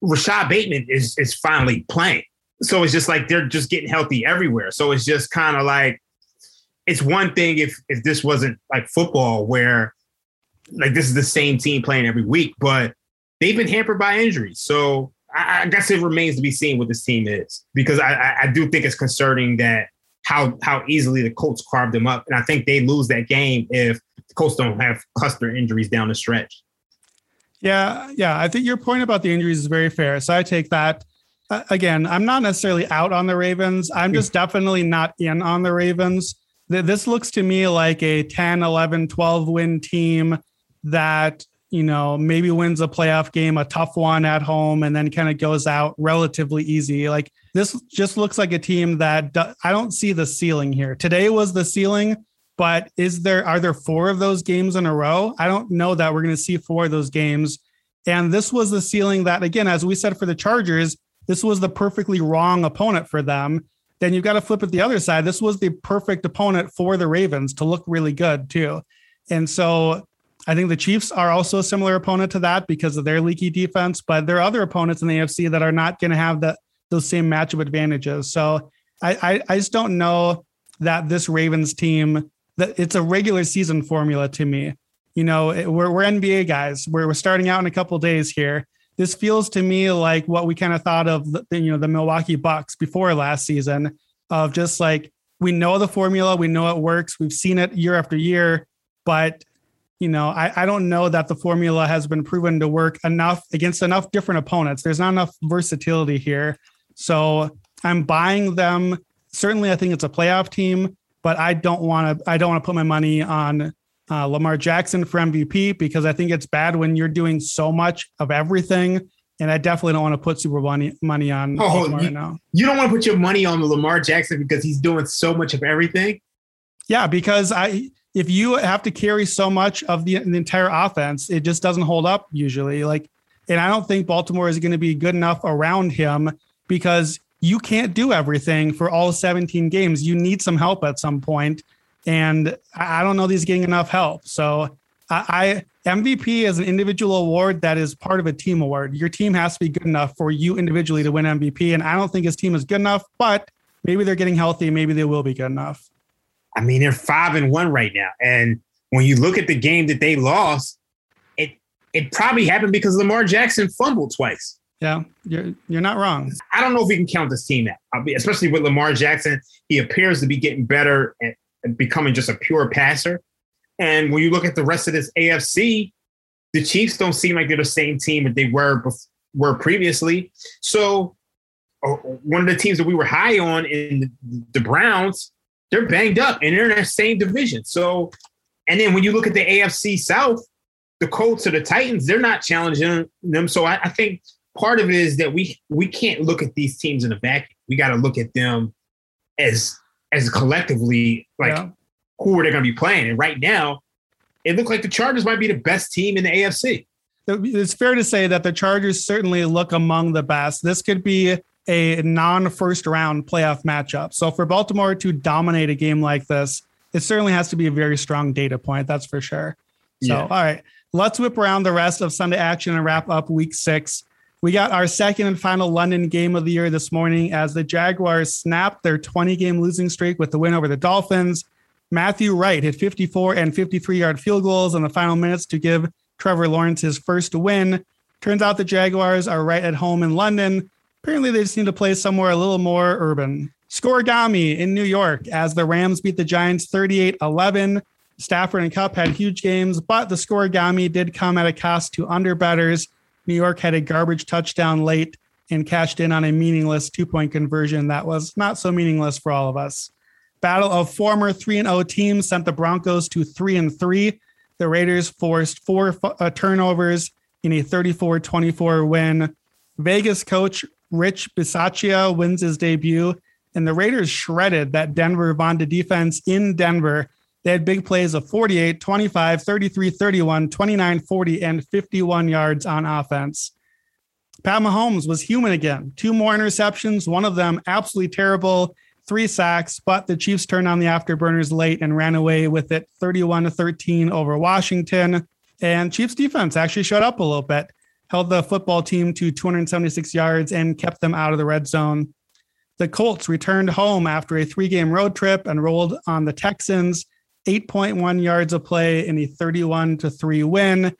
Rashod Bateman is is finally playing. So it's just like they're just getting healthy everywhere. So it's just kind of like it's one thing if if this wasn't like football where like this is the same team playing every week, but they've been hampered by injuries. So I, I guess it remains to be seen what this team is because I, I, I do think it's concerning that how how easily the Colts carved them up, and I think they lose that game if the Colts don't have cluster injuries down the stretch. Yeah, yeah, I think your point about the injuries is very fair. So I take that. Uh, again, I'm not necessarily out on the Ravens. I'm just definitely not in on the Ravens. This looks to me like a 10, 11, 12 win team that you know maybe wins a playoff game, a tough one at home, and then kind of goes out relatively easy. Like this just looks like a team that I don't see the ceiling here. Today was the ceiling, but is there are there four of those games in a row? I don't know that we're going to see four of those games. And this was the ceiling that again, as we said for the Chargers, this was the perfectly wrong opponent for them. Then you've got to flip it the other side. This was the perfect opponent for the Ravens to look really good too. And so I think the Chiefs are also a similar opponent to that because of their leaky defense, but there are other opponents in the AFC that are not going to have that those same matchup advantages. So I, I, I just don't know that this Ravens team that it's a regular season formula to me. You know, it, we're we're NBA guys. We're we're starting out in a couple days here. This feels to me like what we kind of thought of, the, you know, the Milwaukee Bucks before last season, of just like we know the formula, we know it works, we've seen it year after year, but you know, I, I don't know that the formula has been proven to work enough against enough different opponents. There's not enough versatility here. So I'm buying them. Certainly, I think it's a playoff team, but I don't want to. I don't want to put my money on uh, Lamar Jackson for MVP because I think it's bad when you're doing so much of everything. And I definitely don't want to put super money money on oh, Lamar you, now. You don't want to put your money on Lamar Jackson because he's doing so much of everything. Yeah, because I if you have to carry so much of the, the entire offense, it just doesn't hold up usually. Like, and I don't think Baltimore is going to be good enough around him because you can't do everything for all 17 games. You need some help at some point, and I don't know he's getting enough help. So I, I MVP is an individual award that is part of a team award. Your team has to be good enough for you individually to win MVP, and I don't think his team is good enough. But maybe they're getting healthy. Maybe they will be good enough. I mean, they're five and one right now. And when you look at the game that they lost, it it probably happened because Lamar Jackson fumbled twice. Yeah, you're you're not wrong. I don't know if we can count this team out, especially with Lamar Jackson. He appears to be getting better and becoming just a pure passer. And when you look at the rest of this AFC, the Chiefs don't seem like they're the same team that they were were previously. So, uh, one of the teams that we were high on in the Browns they're banged up and they're in the same division. So, and then when you look at the AFC South, the Colts or the Titans, they're not challenging them. So I, I think part of it is that we we can't look at these teams in a vacuum. We got to look at them as as collectively like yeah. who are they going to be playing? And right now, it looks like the Chargers might be the best team in the AFC. It's fair to say that the Chargers certainly look among the best. This could be a non first round playoff matchup. So for Baltimore to dominate a game like this, it certainly has to be a very strong data point. That's for sure. So, yeah. all right, let's whip around the rest of Sunday action and wrap up week six. We got our second and final London game of the year this morning as the Jaguars snapped their 20 game losing streak with the win over the Dolphins. Matthew Wright hit 54 and 53 yard field goals in the final minutes to give Trevor Lawrence his first win. Turns out the Jaguars are right at home in London Apparently, they just need to play somewhere a little more urban. Scorigami in New York as the Rams beat the Giants 38 11. Stafford and Kupp had huge games, but the scorigami did come at a cost to underbetters. New York had a garbage touchdown late and cashed in on a meaningless two point conversion that was not so meaningless for all of us. Battle of former 3 0 teams sent the Broncos to 3 and 3. The Raiders forced four uh, turnovers in a 34 24 win. Vegas coach Rich Bisaccia wins his debut, and the Raiders shredded that Denver Vonda defense in Denver they had big plays of 48, 25, 33, 31, 29, 40, and 51 yards on offense. Pat Mahomes was human again. Two more interceptions, one of them absolutely terrible, three sacks, but the Chiefs turned on the afterburners late and ran away with it 31 to 13 over Washington. And Chiefs defense actually showed up a little bit, held the football team to 276 yards and kept them out of the red zone. The Colts returned home after a three game road trip and rolled on the Texans 8.1 yards of play in a 31 to 3 win.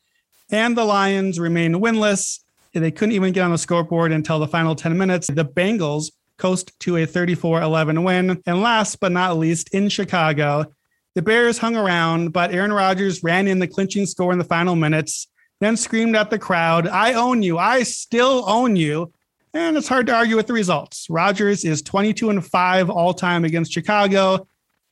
And the Lions remain winless. They couldn't even get on the scoreboard until the final 10 minutes. The Bengals coast to a 34 11 win. And last but not least, in Chicago, the Bears hung around, but Aaron Rodgers ran in the clinching score in the final minutes, then screamed at the crowd, I own you. I still own you. And it's hard to argue with the results. Rodgers is 22 and 5 all time against Chicago.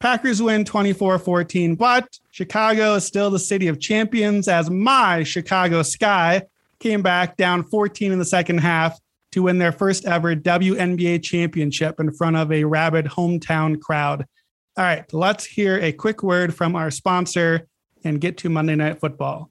Packers win 24 14, but Chicago is still the city of champions as my Chicago Sky came back down 14 in the second half to win their first ever WNBA championship in front of a rabid hometown crowd. All right, let's hear a quick word from our sponsor and get to Monday Night Football.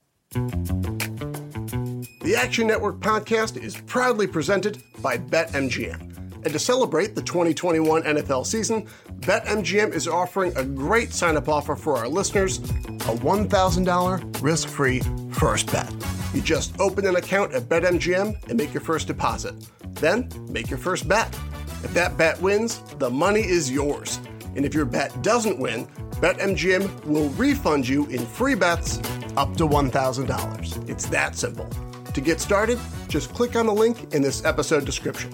The Action Network podcast is proudly presented by BetMGM. And to celebrate the 2021 NFL season, BetMGM is offering a great sign up offer for our listeners a $1,000 risk free first bet. You just open an account at BetMGM and make your first deposit. Then make your first bet. If that bet wins, the money is yours. And if your bet doesn't win, BetMGM will refund you in free bets up to $1,000. It's that simple. To get started, just click on the link in this episode description.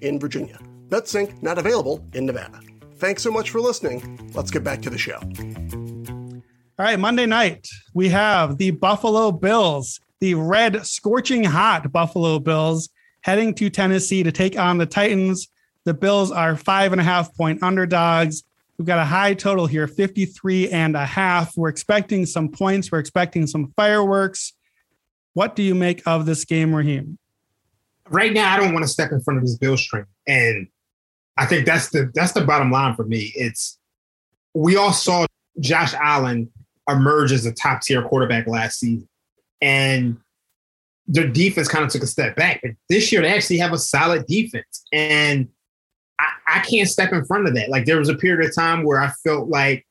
888 532 3500 in Virginia. BetSync not available in Nevada. Thanks so much for listening. Let's get back to the show. All right, Monday night, we have the Buffalo Bills the red, scorching hot Buffalo Bills heading to Tennessee to take on the Titans. The Bills are five and a half point underdogs. We've got a high total here, 53 and a half. We're expecting some points. We're expecting some fireworks. What do you make of this game, Raheem? Right now, I don't want to step in front of this Bills train. And I think that's the that's the bottom line for me. It's we all saw Josh Allen emerge as a top tier quarterback last season and their defense kind of took a step back. But this year, they actually have a solid defense, and I, I can't step in front of that. Like there was a period of time where I felt like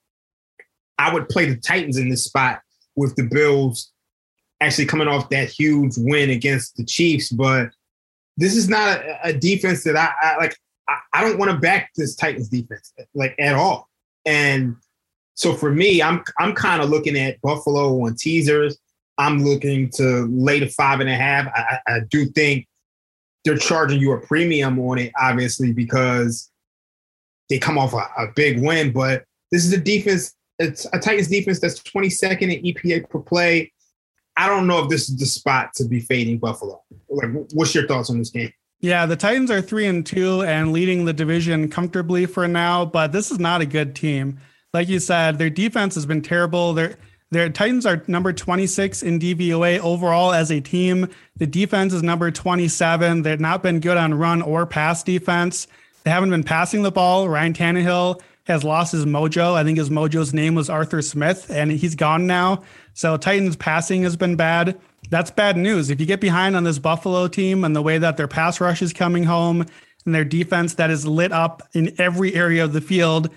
I would play the Titans in this spot with the Bills actually coming off that huge win against the Chiefs, but this is not a, a defense that I, I like. I, I don't want to back this Titans defense like at all, and so for me, I'm I'm kind of looking at Buffalo on teasers. I'm looking to lay to five and a half. I, I do think they're charging you a premium on it, obviously, because they come off a, a big win. But this is a defense, it's a Titans defense that's 22nd in EPA per play. I don't know if this is the spot to be fading Buffalo. Like, what's your thoughts on this game? Yeah, the Titans are three and two and leading the division comfortably for now, but this is not a good team. Like you said, their defense has been terrible. They're Their Titans are number 26 in DVOA overall as a team. The defense is number 27. They've not been good on run or pass defense. They haven't been passing the ball. Ryan Tannehill has lost his mojo. I think his mojo's name was Arthur Smith, and he's gone now. So Titans passing has been bad. That's bad news. If you get behind on this Buffalo team and the way that their pass rush is coming home and their defense that is lit up in every area of the field,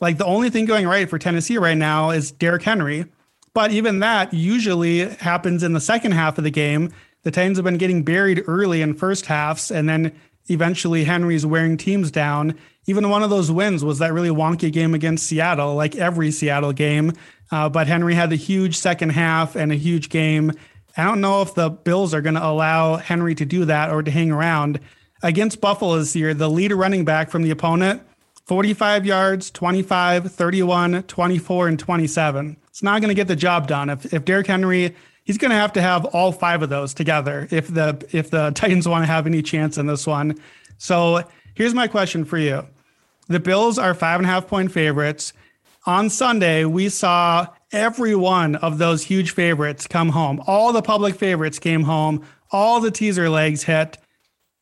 like the only thing going right for Tennessee right now is Derrick Henry. But even that usually happens in the second half of the game. The Titans have been getting buried early in first halves, and then eventually Henry's wearing teams down. Even one of those wins was that really wonky game against Seattle, like every Seattle game. Uh, but Henry had a huge second half and a huge game. I don't know if the Bills are going to allow Henry to do that or to hang around. Against Buffalo this year, the lead running back from the opponent 45 yards, 25, 31, 24, and 27. It's not going to get the job done. If, if Derrick Henry, he's going to have to have all five of those together if the if the Titans want to have any chance in this one. So here's my question for you. The Bills are five and a half point favorites. On Sunday, we saw every one of those huge favorites come home. All the public favorites came home. All the teaser legs hit.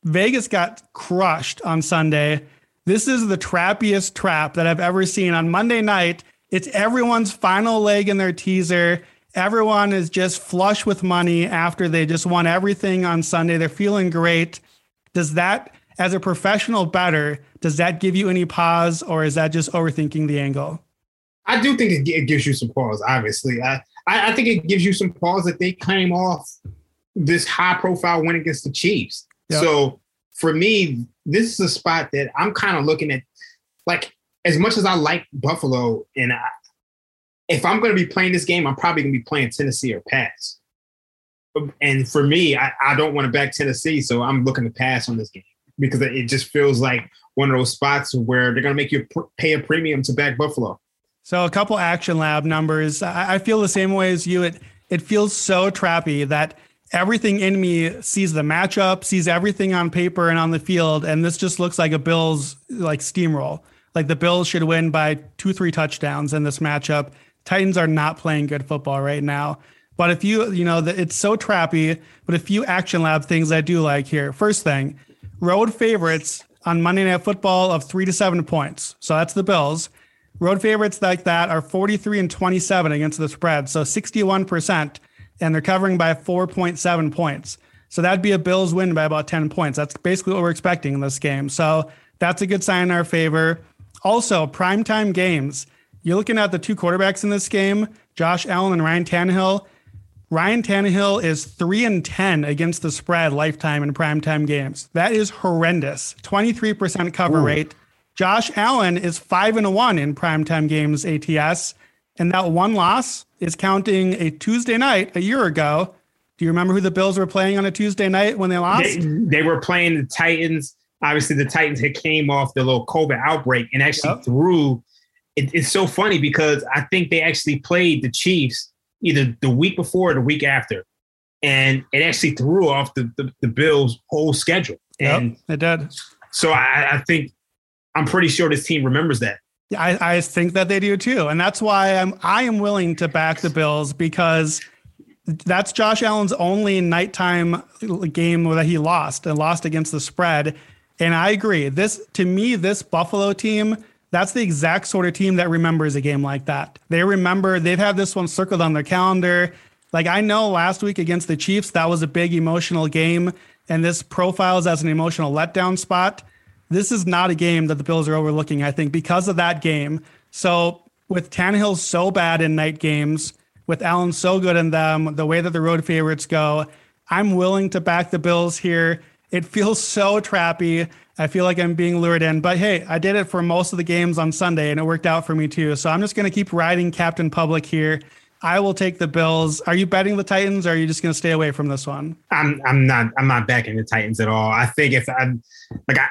Vegas got crushed on Sunday. This is the trappiest trap that I've ever seen. On Monday night, it's everyone's final leg in their teaser. Everyone is just flush with money after they just won everything on Sunday. They're feeling great. Does that, as a professional bettor, does that give you any pause or is that just overthinking the angle? I do think it, gives you some pause, obviously. I, I, I think it gives you some pause that they came off this high profile win against the Chiefs. Yep. So for me, this is a spot that I'm kind of looking at. Like, as much as I like Buffalo, and I, if I'm going to be playing this game, I'm probably going to be playing Tennessee or pass. And for me, I, I don't want to back Tennessee, so I'm looking to pass on this game because it just feels like one of those spots where they're going to make you pay a premium to back Buffalo. So a couple action lab numbers. I, I feel the same way as you. It it feels so trappy that everything in me sees the matchup, sees everything on paper and on the field, and this just looks like a Bills like steamroll. Like the Bills should win by two, three touchdowns in this matchup. Titans are not playing good football right now. But if you, you know, it's so trappy, but a few action lab things I do like here. First thing, road favorites on Monday Night Football of three to seven points. So that's the Bills. Road favorites like that are 43 and 27 against the spread. So 61% and they're covering by 4.7 points. So that'd be a Bills win by about 10 points. That's basically what we're expecting in this game. So that's a good sign in our favor. Also, primetime games. You're looking at the two quarterbacks in this game, Josh Allen and Ryan Tannehill. Ryan Tannehill is 3 and 10 against the spread lifetime in primetime games. That is horrendous. 23% cover Ooh. rate. Josh Allen is 5 and 1 in primetime games ATS. And that one loss is counting a Tuesday night a year ago. Do you remember who the Bills were playing on a Tuesday night when they lost? They, they were playing the Titans. Obviously, the Titans had came off the little COVID outbreak and actually yep. threw. It, it's so funny because I think they actually played the Chiefs either the week before or the week after, and it actually threw off the the, the Bills' whole schedule. And yep, it did. So I, I think I'm pretty sure this team remembers that. I, I think that they do too, and that's why I'm I am willing to back the Bills because that's Josh Allen's only nighttime game that he lost and lost against the spread. And I agree. This to me, this Buffalo team, that's the exact sort of team that remembers a game like that. They remember they've had this one circled on their calendar. Like I know last week against the Chiefs, that was a big emotional game, and this profiles as an emotional letdown spot this is not a game that the Bills are overlooking, I think, because of that game. So with Tannehill so bad in night games, with Allen so good in them, the way that the road favorites go, I'm willing to back the Bills here. It feels so trappy. I feel like I'm being lured in, but hey, I did it for most of the games on Sunday and it worked out for me too. So I'm just going to keep riding Captain Public here. I will take the Bills. Are you betting the Titans or are you just going to stay away from this one? I'm I'm not I'm not backing the Titans at all. I think if I'm like I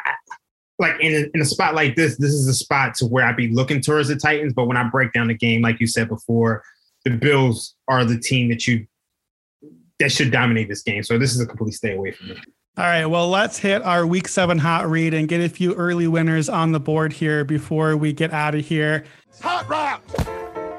like in a, in a spot like this, this is a spot to where I'd be looking towards the Titans. But when I break down the game, like you said before, the Bills are the team that you that should dominate this game. So this is a complete stay away from me. All right, well, let's hit our week seven hot read and get a few early winners on the board here before we get out of here. Hot route,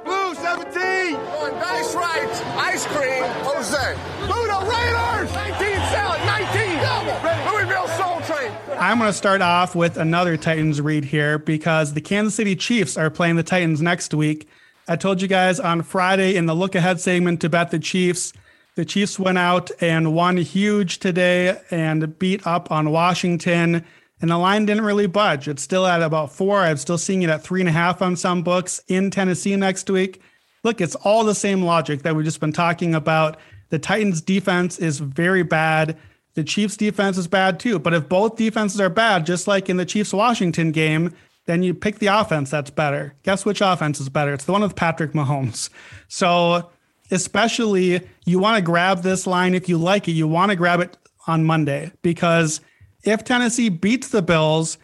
blue 17, on nice ice cream. Jose. Buddha Raiders. 19 Sally. 19. Louisville Soul Train. I'm going to start off with another Titans read here because the Kansas City Chiefs are playing the Titans next week. I told you guys on Friday in the look ahead segment to bet the Chiefs. The Chiefs went out and won huge today and beat up on Washington. And the line didn't really budge. It's still at about four. I'm still seeing it at three and a half on some books in Tennessee next week. Look, it's all the same logic that we've just been talking about. The Titans' defense is very bad. The Chiefs' defense is bad too. But if both defenses are bad, just like in the Chiefs Washington game, then you pick the offense that's better. Guess which offense is better? It's the one with Patrick Mahomes. So, especially, you want to grab this line if you like it. You want to grab it on Monday because if Tennessee beats the Bills,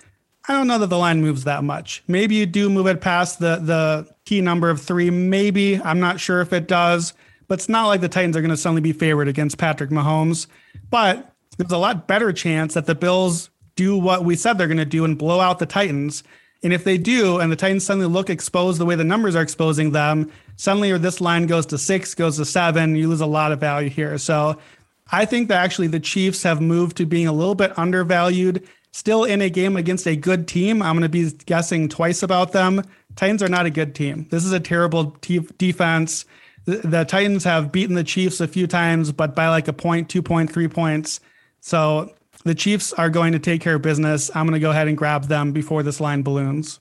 I don't know that the line moves that much. Maybe you do move it past the the key number of three. Maybe I'm not sure if it does, but it's not like the Titans are going to suddenly be favored against Patrick Mahomes. But there's a lot better chance that the Bills do what we said they're going to do and blow out the Titans. And if they do, and the Titans suddenly look exposed the way the numbers are exposing them, suddenly this line goes to six, goes to seven, you lose a lot of value here. So I think that actually the Chiefs have moved to being a little bit undervalued. Still in a game against a good team. I'm going to be guessing twice about them. Titans are not a good team. This is a terrible te- defense. The, the Titans have beaten the Chiefs a few times, but by like a point, two point, three points. So the Chiefs are going to take care of business. I'm going to go ahead and grab them before this line balloons.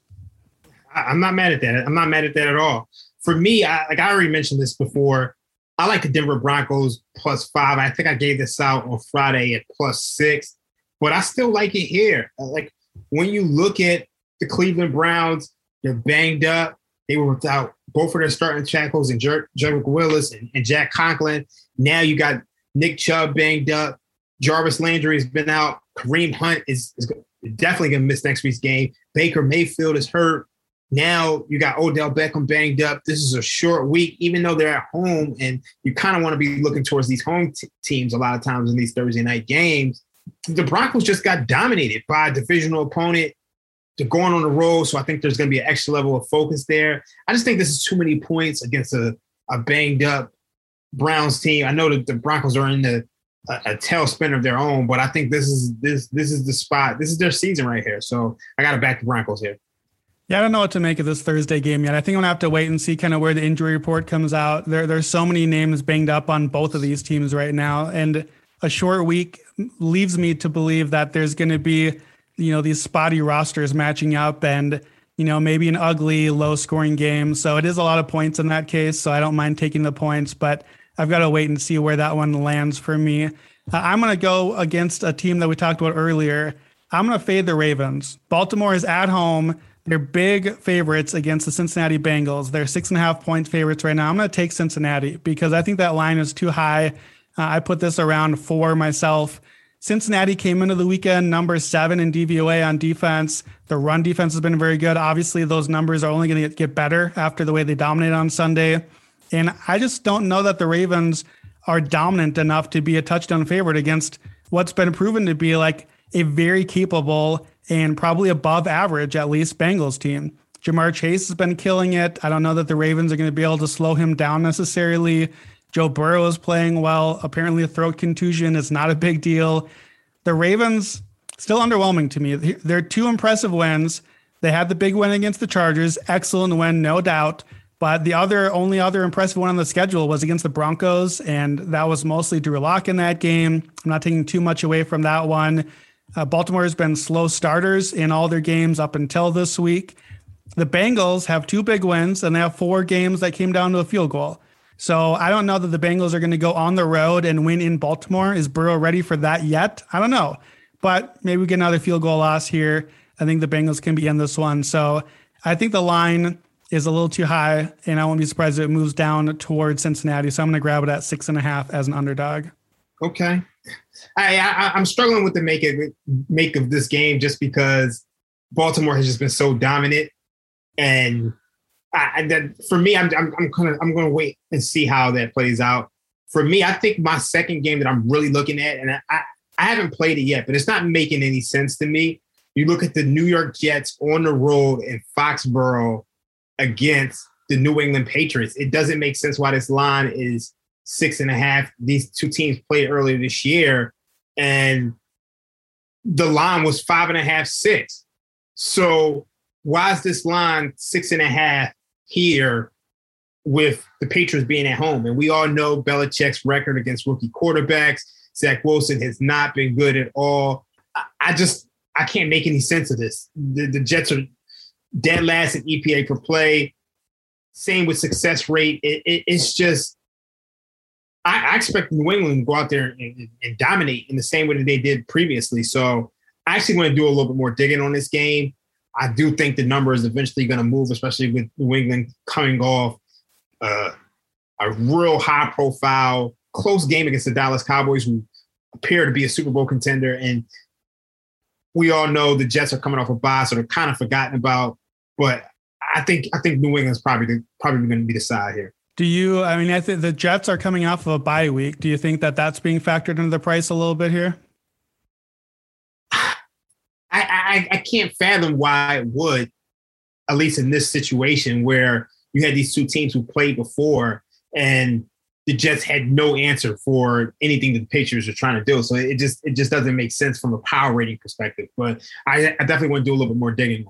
I'm not mad at that. I'm not mad at that at all. For me, I, like I already mentioned this before, I like the Denver Broncos plus five. I think I gave this out on Friday at plus six, but I still like it here. Like when you look at the Cleveland Browns, they're banged up. They were without both of their starting tackles and Jer- Wills and, and Jack Conklin. Now you got Nick Chubb banged up. Jarvis Landry has been out. Kareem Hunt is, is definitely going to miss next week's game. Baker Mayfield is hurt. Now you got Odell Beckham banged up. This is a short week, even though they're at home, and you kind of want to be looking towards these home t- teams a lot of times in these Thursday night games. The Broncos just got dominated by a divisional opponent. They're going on the road, so I think there's going to be an extra level of focus there. I just think this is too many points against a, a banged up Browns team. I know that the Broncos are in the a, a tailspin of their own, but I think this is this this is the spot. This is their season right here. So I got to back the Broncos here. Yeah, I don't know what to make of this Thursday game yet. I think I'm gonna have to wait and see kind of where the injury report comes out. There, there's so many names banged up on both of these teams right now, and a short week leaves me to believe that there's going to be, you know, these spotty rosters matching up, and you know maybe an ugly, low-scoring game. So it is a lot of points in that case. So I don't mind taking the points, but I've got to wait and see where that one lands for me. Uh, I'm to go against a team that we talked about earlier. I'm going to fade the Ravens. Baltimore is at home. They're big favorites against the Cincinnati Bengals. They're six and a half point favorites right now. I'm going to take Cincinnati because I think that line is too high. Uh, I put this around four myself. Cincinnati came into the weekend number seven in DVOA on defense. The run defense has been very good. Obviously, those numbers are only going to get better after the way they dominated on Sunday. And I just don't know that the Ravens are dominant enough to be a touchdown favorite against what's been proven to be like a very capable and probably above average, at least, Bengals team. Ja'Marr Chase has been killing it. I don't know that the Ravens are going to be able to slow him down necessarily. Joe Burrow is playing well. Apparently, a throat contusion is not a big deal. The Ravens still underwhelming to me. They're two impressive wins. They had the big win against the Chargers, excellent win, no doubt. But the other, only other impressive one on the schedule was against the Broncos, and that was mostly Drew Lock in that game. I'm not taking too much away from that one. Uh, Baltimore has been slow starters in all their games up until this week. The Bengals have two big wins, and they have four games that came down to a field goal. So I don't know that the Bengals are going to go on the road and win in Baltimore. Is Burrow ready for that yet? I don't know, but maybe we get another field goal loss here. I think the Bengals can be in this one. So I think the line is a little too high, and I won't be surprised if it moves down towards Cincinnati. So I'm going to grab it at six and a half as an underdog. Okay, I, I I'm struggling with the make it make of this game just because Baltimore has just been so dominant, and I, that for me, I'm I'm, I'm of I'm going to wait and see how that plays out. For me, I think my second game that I'm really looking at, and I, I haven't played it yet, but it's not making any sense to me. You look at the New York Jets on the road in Foxborough against the New England Patriots. It doesn't make sense why this line is six and a half. These two teams played earlier this year, and the line was five and a half, six. So why is this line six and a half here with the Patriots being at home? And we all know Belichick's record against rookie quarterbacks. Zach Wilson has not been good at all. I, just I can't make any sense of this. The, the Jets are dead last in EPA per play. Same with success rate. It, it, it's just I, I, expect New England to go out there and, and, dominate in the same way that they did previously. So I actually want to do a little bit more digging on this game. I do think the number is eventually going to move, especially with New England coming off uh, a real high profile, close game against the Dallas Cowboys, who appear to be a Super Bowl contender. And we all know the Jets are coming off a bye, so they're kind of forgotten about. But I think I think New England's probably the, probably going to be the side here. Do you? I mean, I think the Jets are coming off of a bye week. Do you think that that's being factored into the price a little bit here? I, I, I can't fathom why it would, at least in this situation where you had these two teams who played before and the Jets had no answer for anything that the Patriots are trying to do. So it just it just doesn't make sense from a power rating perspective. But I, I definitely want to do a little bit more digging.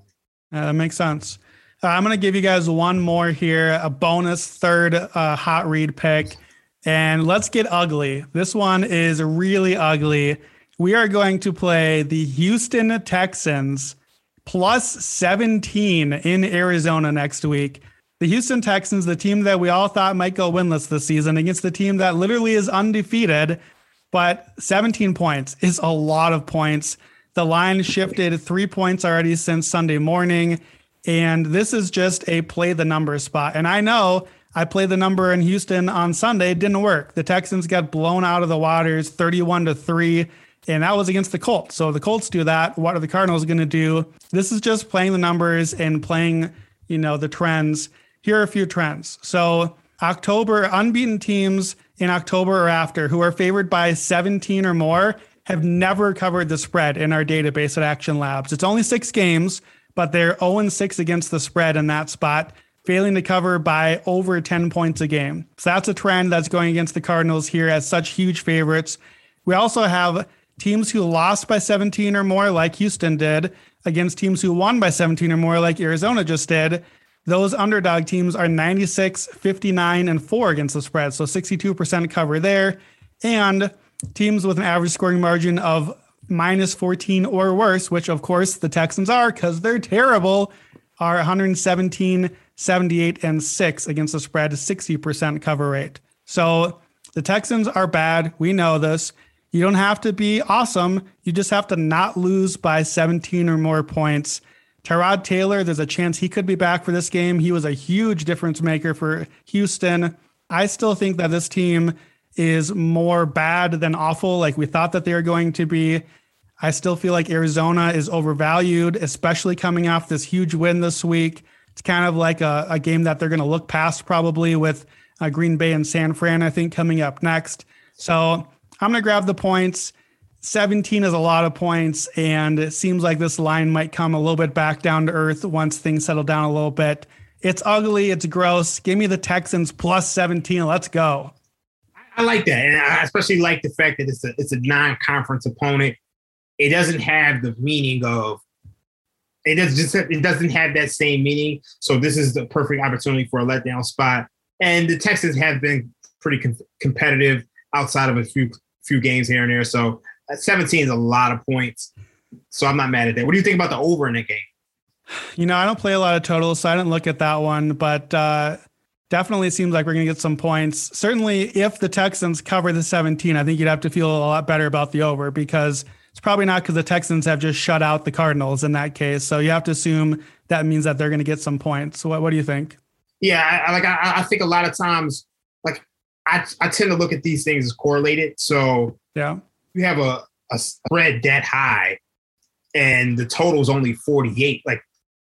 Uh, that makes sense. Uh, I'm going to give you guys one more here, a bonus third uh, hot read pick. And let's get ugly. This one is really ugly we are going to play the Houston Texans plus 17 in Arizona next week. The Houston Texans, the team that we all thought might go winless this season, against the team that literally is undefeated, but 17 points is a lot of points. The line shifted three points already since Sunday morning. And this is just a play the number spot. And I know I played the number in Houston on Sunday. It didn't work. The Texans got blown out of the waters 31 to 3 and that was against the Colts. So the Colts do that. What are the Cardinals going to do? This is just playing the numbers and playing, you know, the trends. Here are a few trends. So October unbeaten teams in October or after who are favored by 17 or more have never covered the spread in our database at Action Labs. It's only six games, but they're 0 6 against the spread in that spot, failing to cover by over 10 points a game. So that's a trend that's going against the Cardinals here as such huge favorites. We also have teams who lost by 17 or more, like Houston did, against teams who won by 17 or more, like Arizona just did, those underdog teams are 96, 59, and 4 against the spread. So 62% cover there. And teams with an average scoring margin of minus 14 or worse, which of course the Texans are because they're terrible, are 117, 78, and 6 against the spread, 60% cover rate. So the Texans are bad. We know this. You don't have to be awesome. You just have to not lose by 17 or more points. Tyrod Taylor, there's a chance he could be back for this game. He was a huge difference maker for Houston. I still think that this team is more bad than awful, like we thought that they were going to be. I still feel like Arizona is overvalued, especially coming off this huge win this week. It's kind of like a, a game that they're going to look past probably with uh, Green Bay and San Fran, I think, coming up next. So I'm going to grab the points. 17 is a lot of points, and it seems like this line might come a little bit back down to earth once things settle down a little bit. It's ugly. It's gross. Give me the Texans plus 17. Let's go. I like that, and I especially like the fact that it's a it's a non-conference opponent. It doesn't have the meaning of it does just it doesn't have that same meaning. So this is the perfect opportunity for a letdown spot. And the Texans have been pretty com- competitive outside of a few few games here and there. So uh, 17 is a lot of points. So I'm not mad at that. What do you think about the over in the game? You know, I don't play a lot of totals, so I didn't look at that one, but uh, definitely seems like we're going to get some points. Certainly, if the Texans cover the 17, I think you'd have to feel a lot better about the over because it's probably not because the Texans have just shut out the Cardinals in that case. So you have to assume that means that they're going to get some points. What, what do you think? Yeah, I, like I, I think a lot of times, like I, I tend to look at these things as correlated. So yeah, you have a, a spread that high and the total is only 48. Like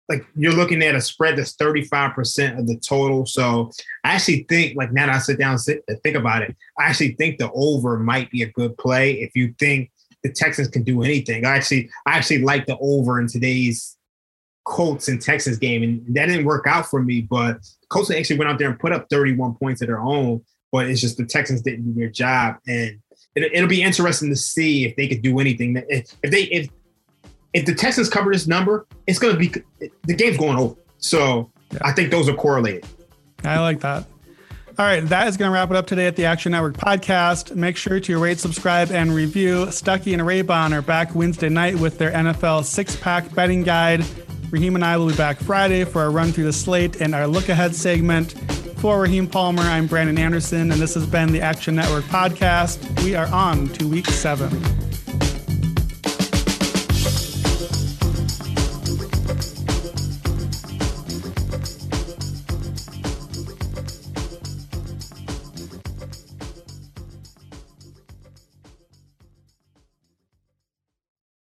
like you're looking at a spread that's 35% of the total. So I actually think like now that I sit down and sit, think about it, I actually think the over might be a good play if you think the Texans can do anything. I actually I actually like the over in today's Colts and Texans game, and that didn't work out for me. But Colts actually went out there and put up 31 points of their own. but it's just the Texans didn't do their job, and it, it'll be interesting to see if they could do anything. If they if if the Texans cover this number, it's going to be the game's going over. So yeah. I think those are correlated. I like that. All right, that is going to wrap it up today at the Action Network podcast. Make sure to rate, subscribe, and review. Stuckey and Raybon are back Wednesday night with their NFL six pack betting guide. Raheem and I will be back Friday for our run through the slate and our look ahead segment. For Raheem Palmer, I'm Brandon Anderson, and this has been the Action Network podcast. We are on to week seven.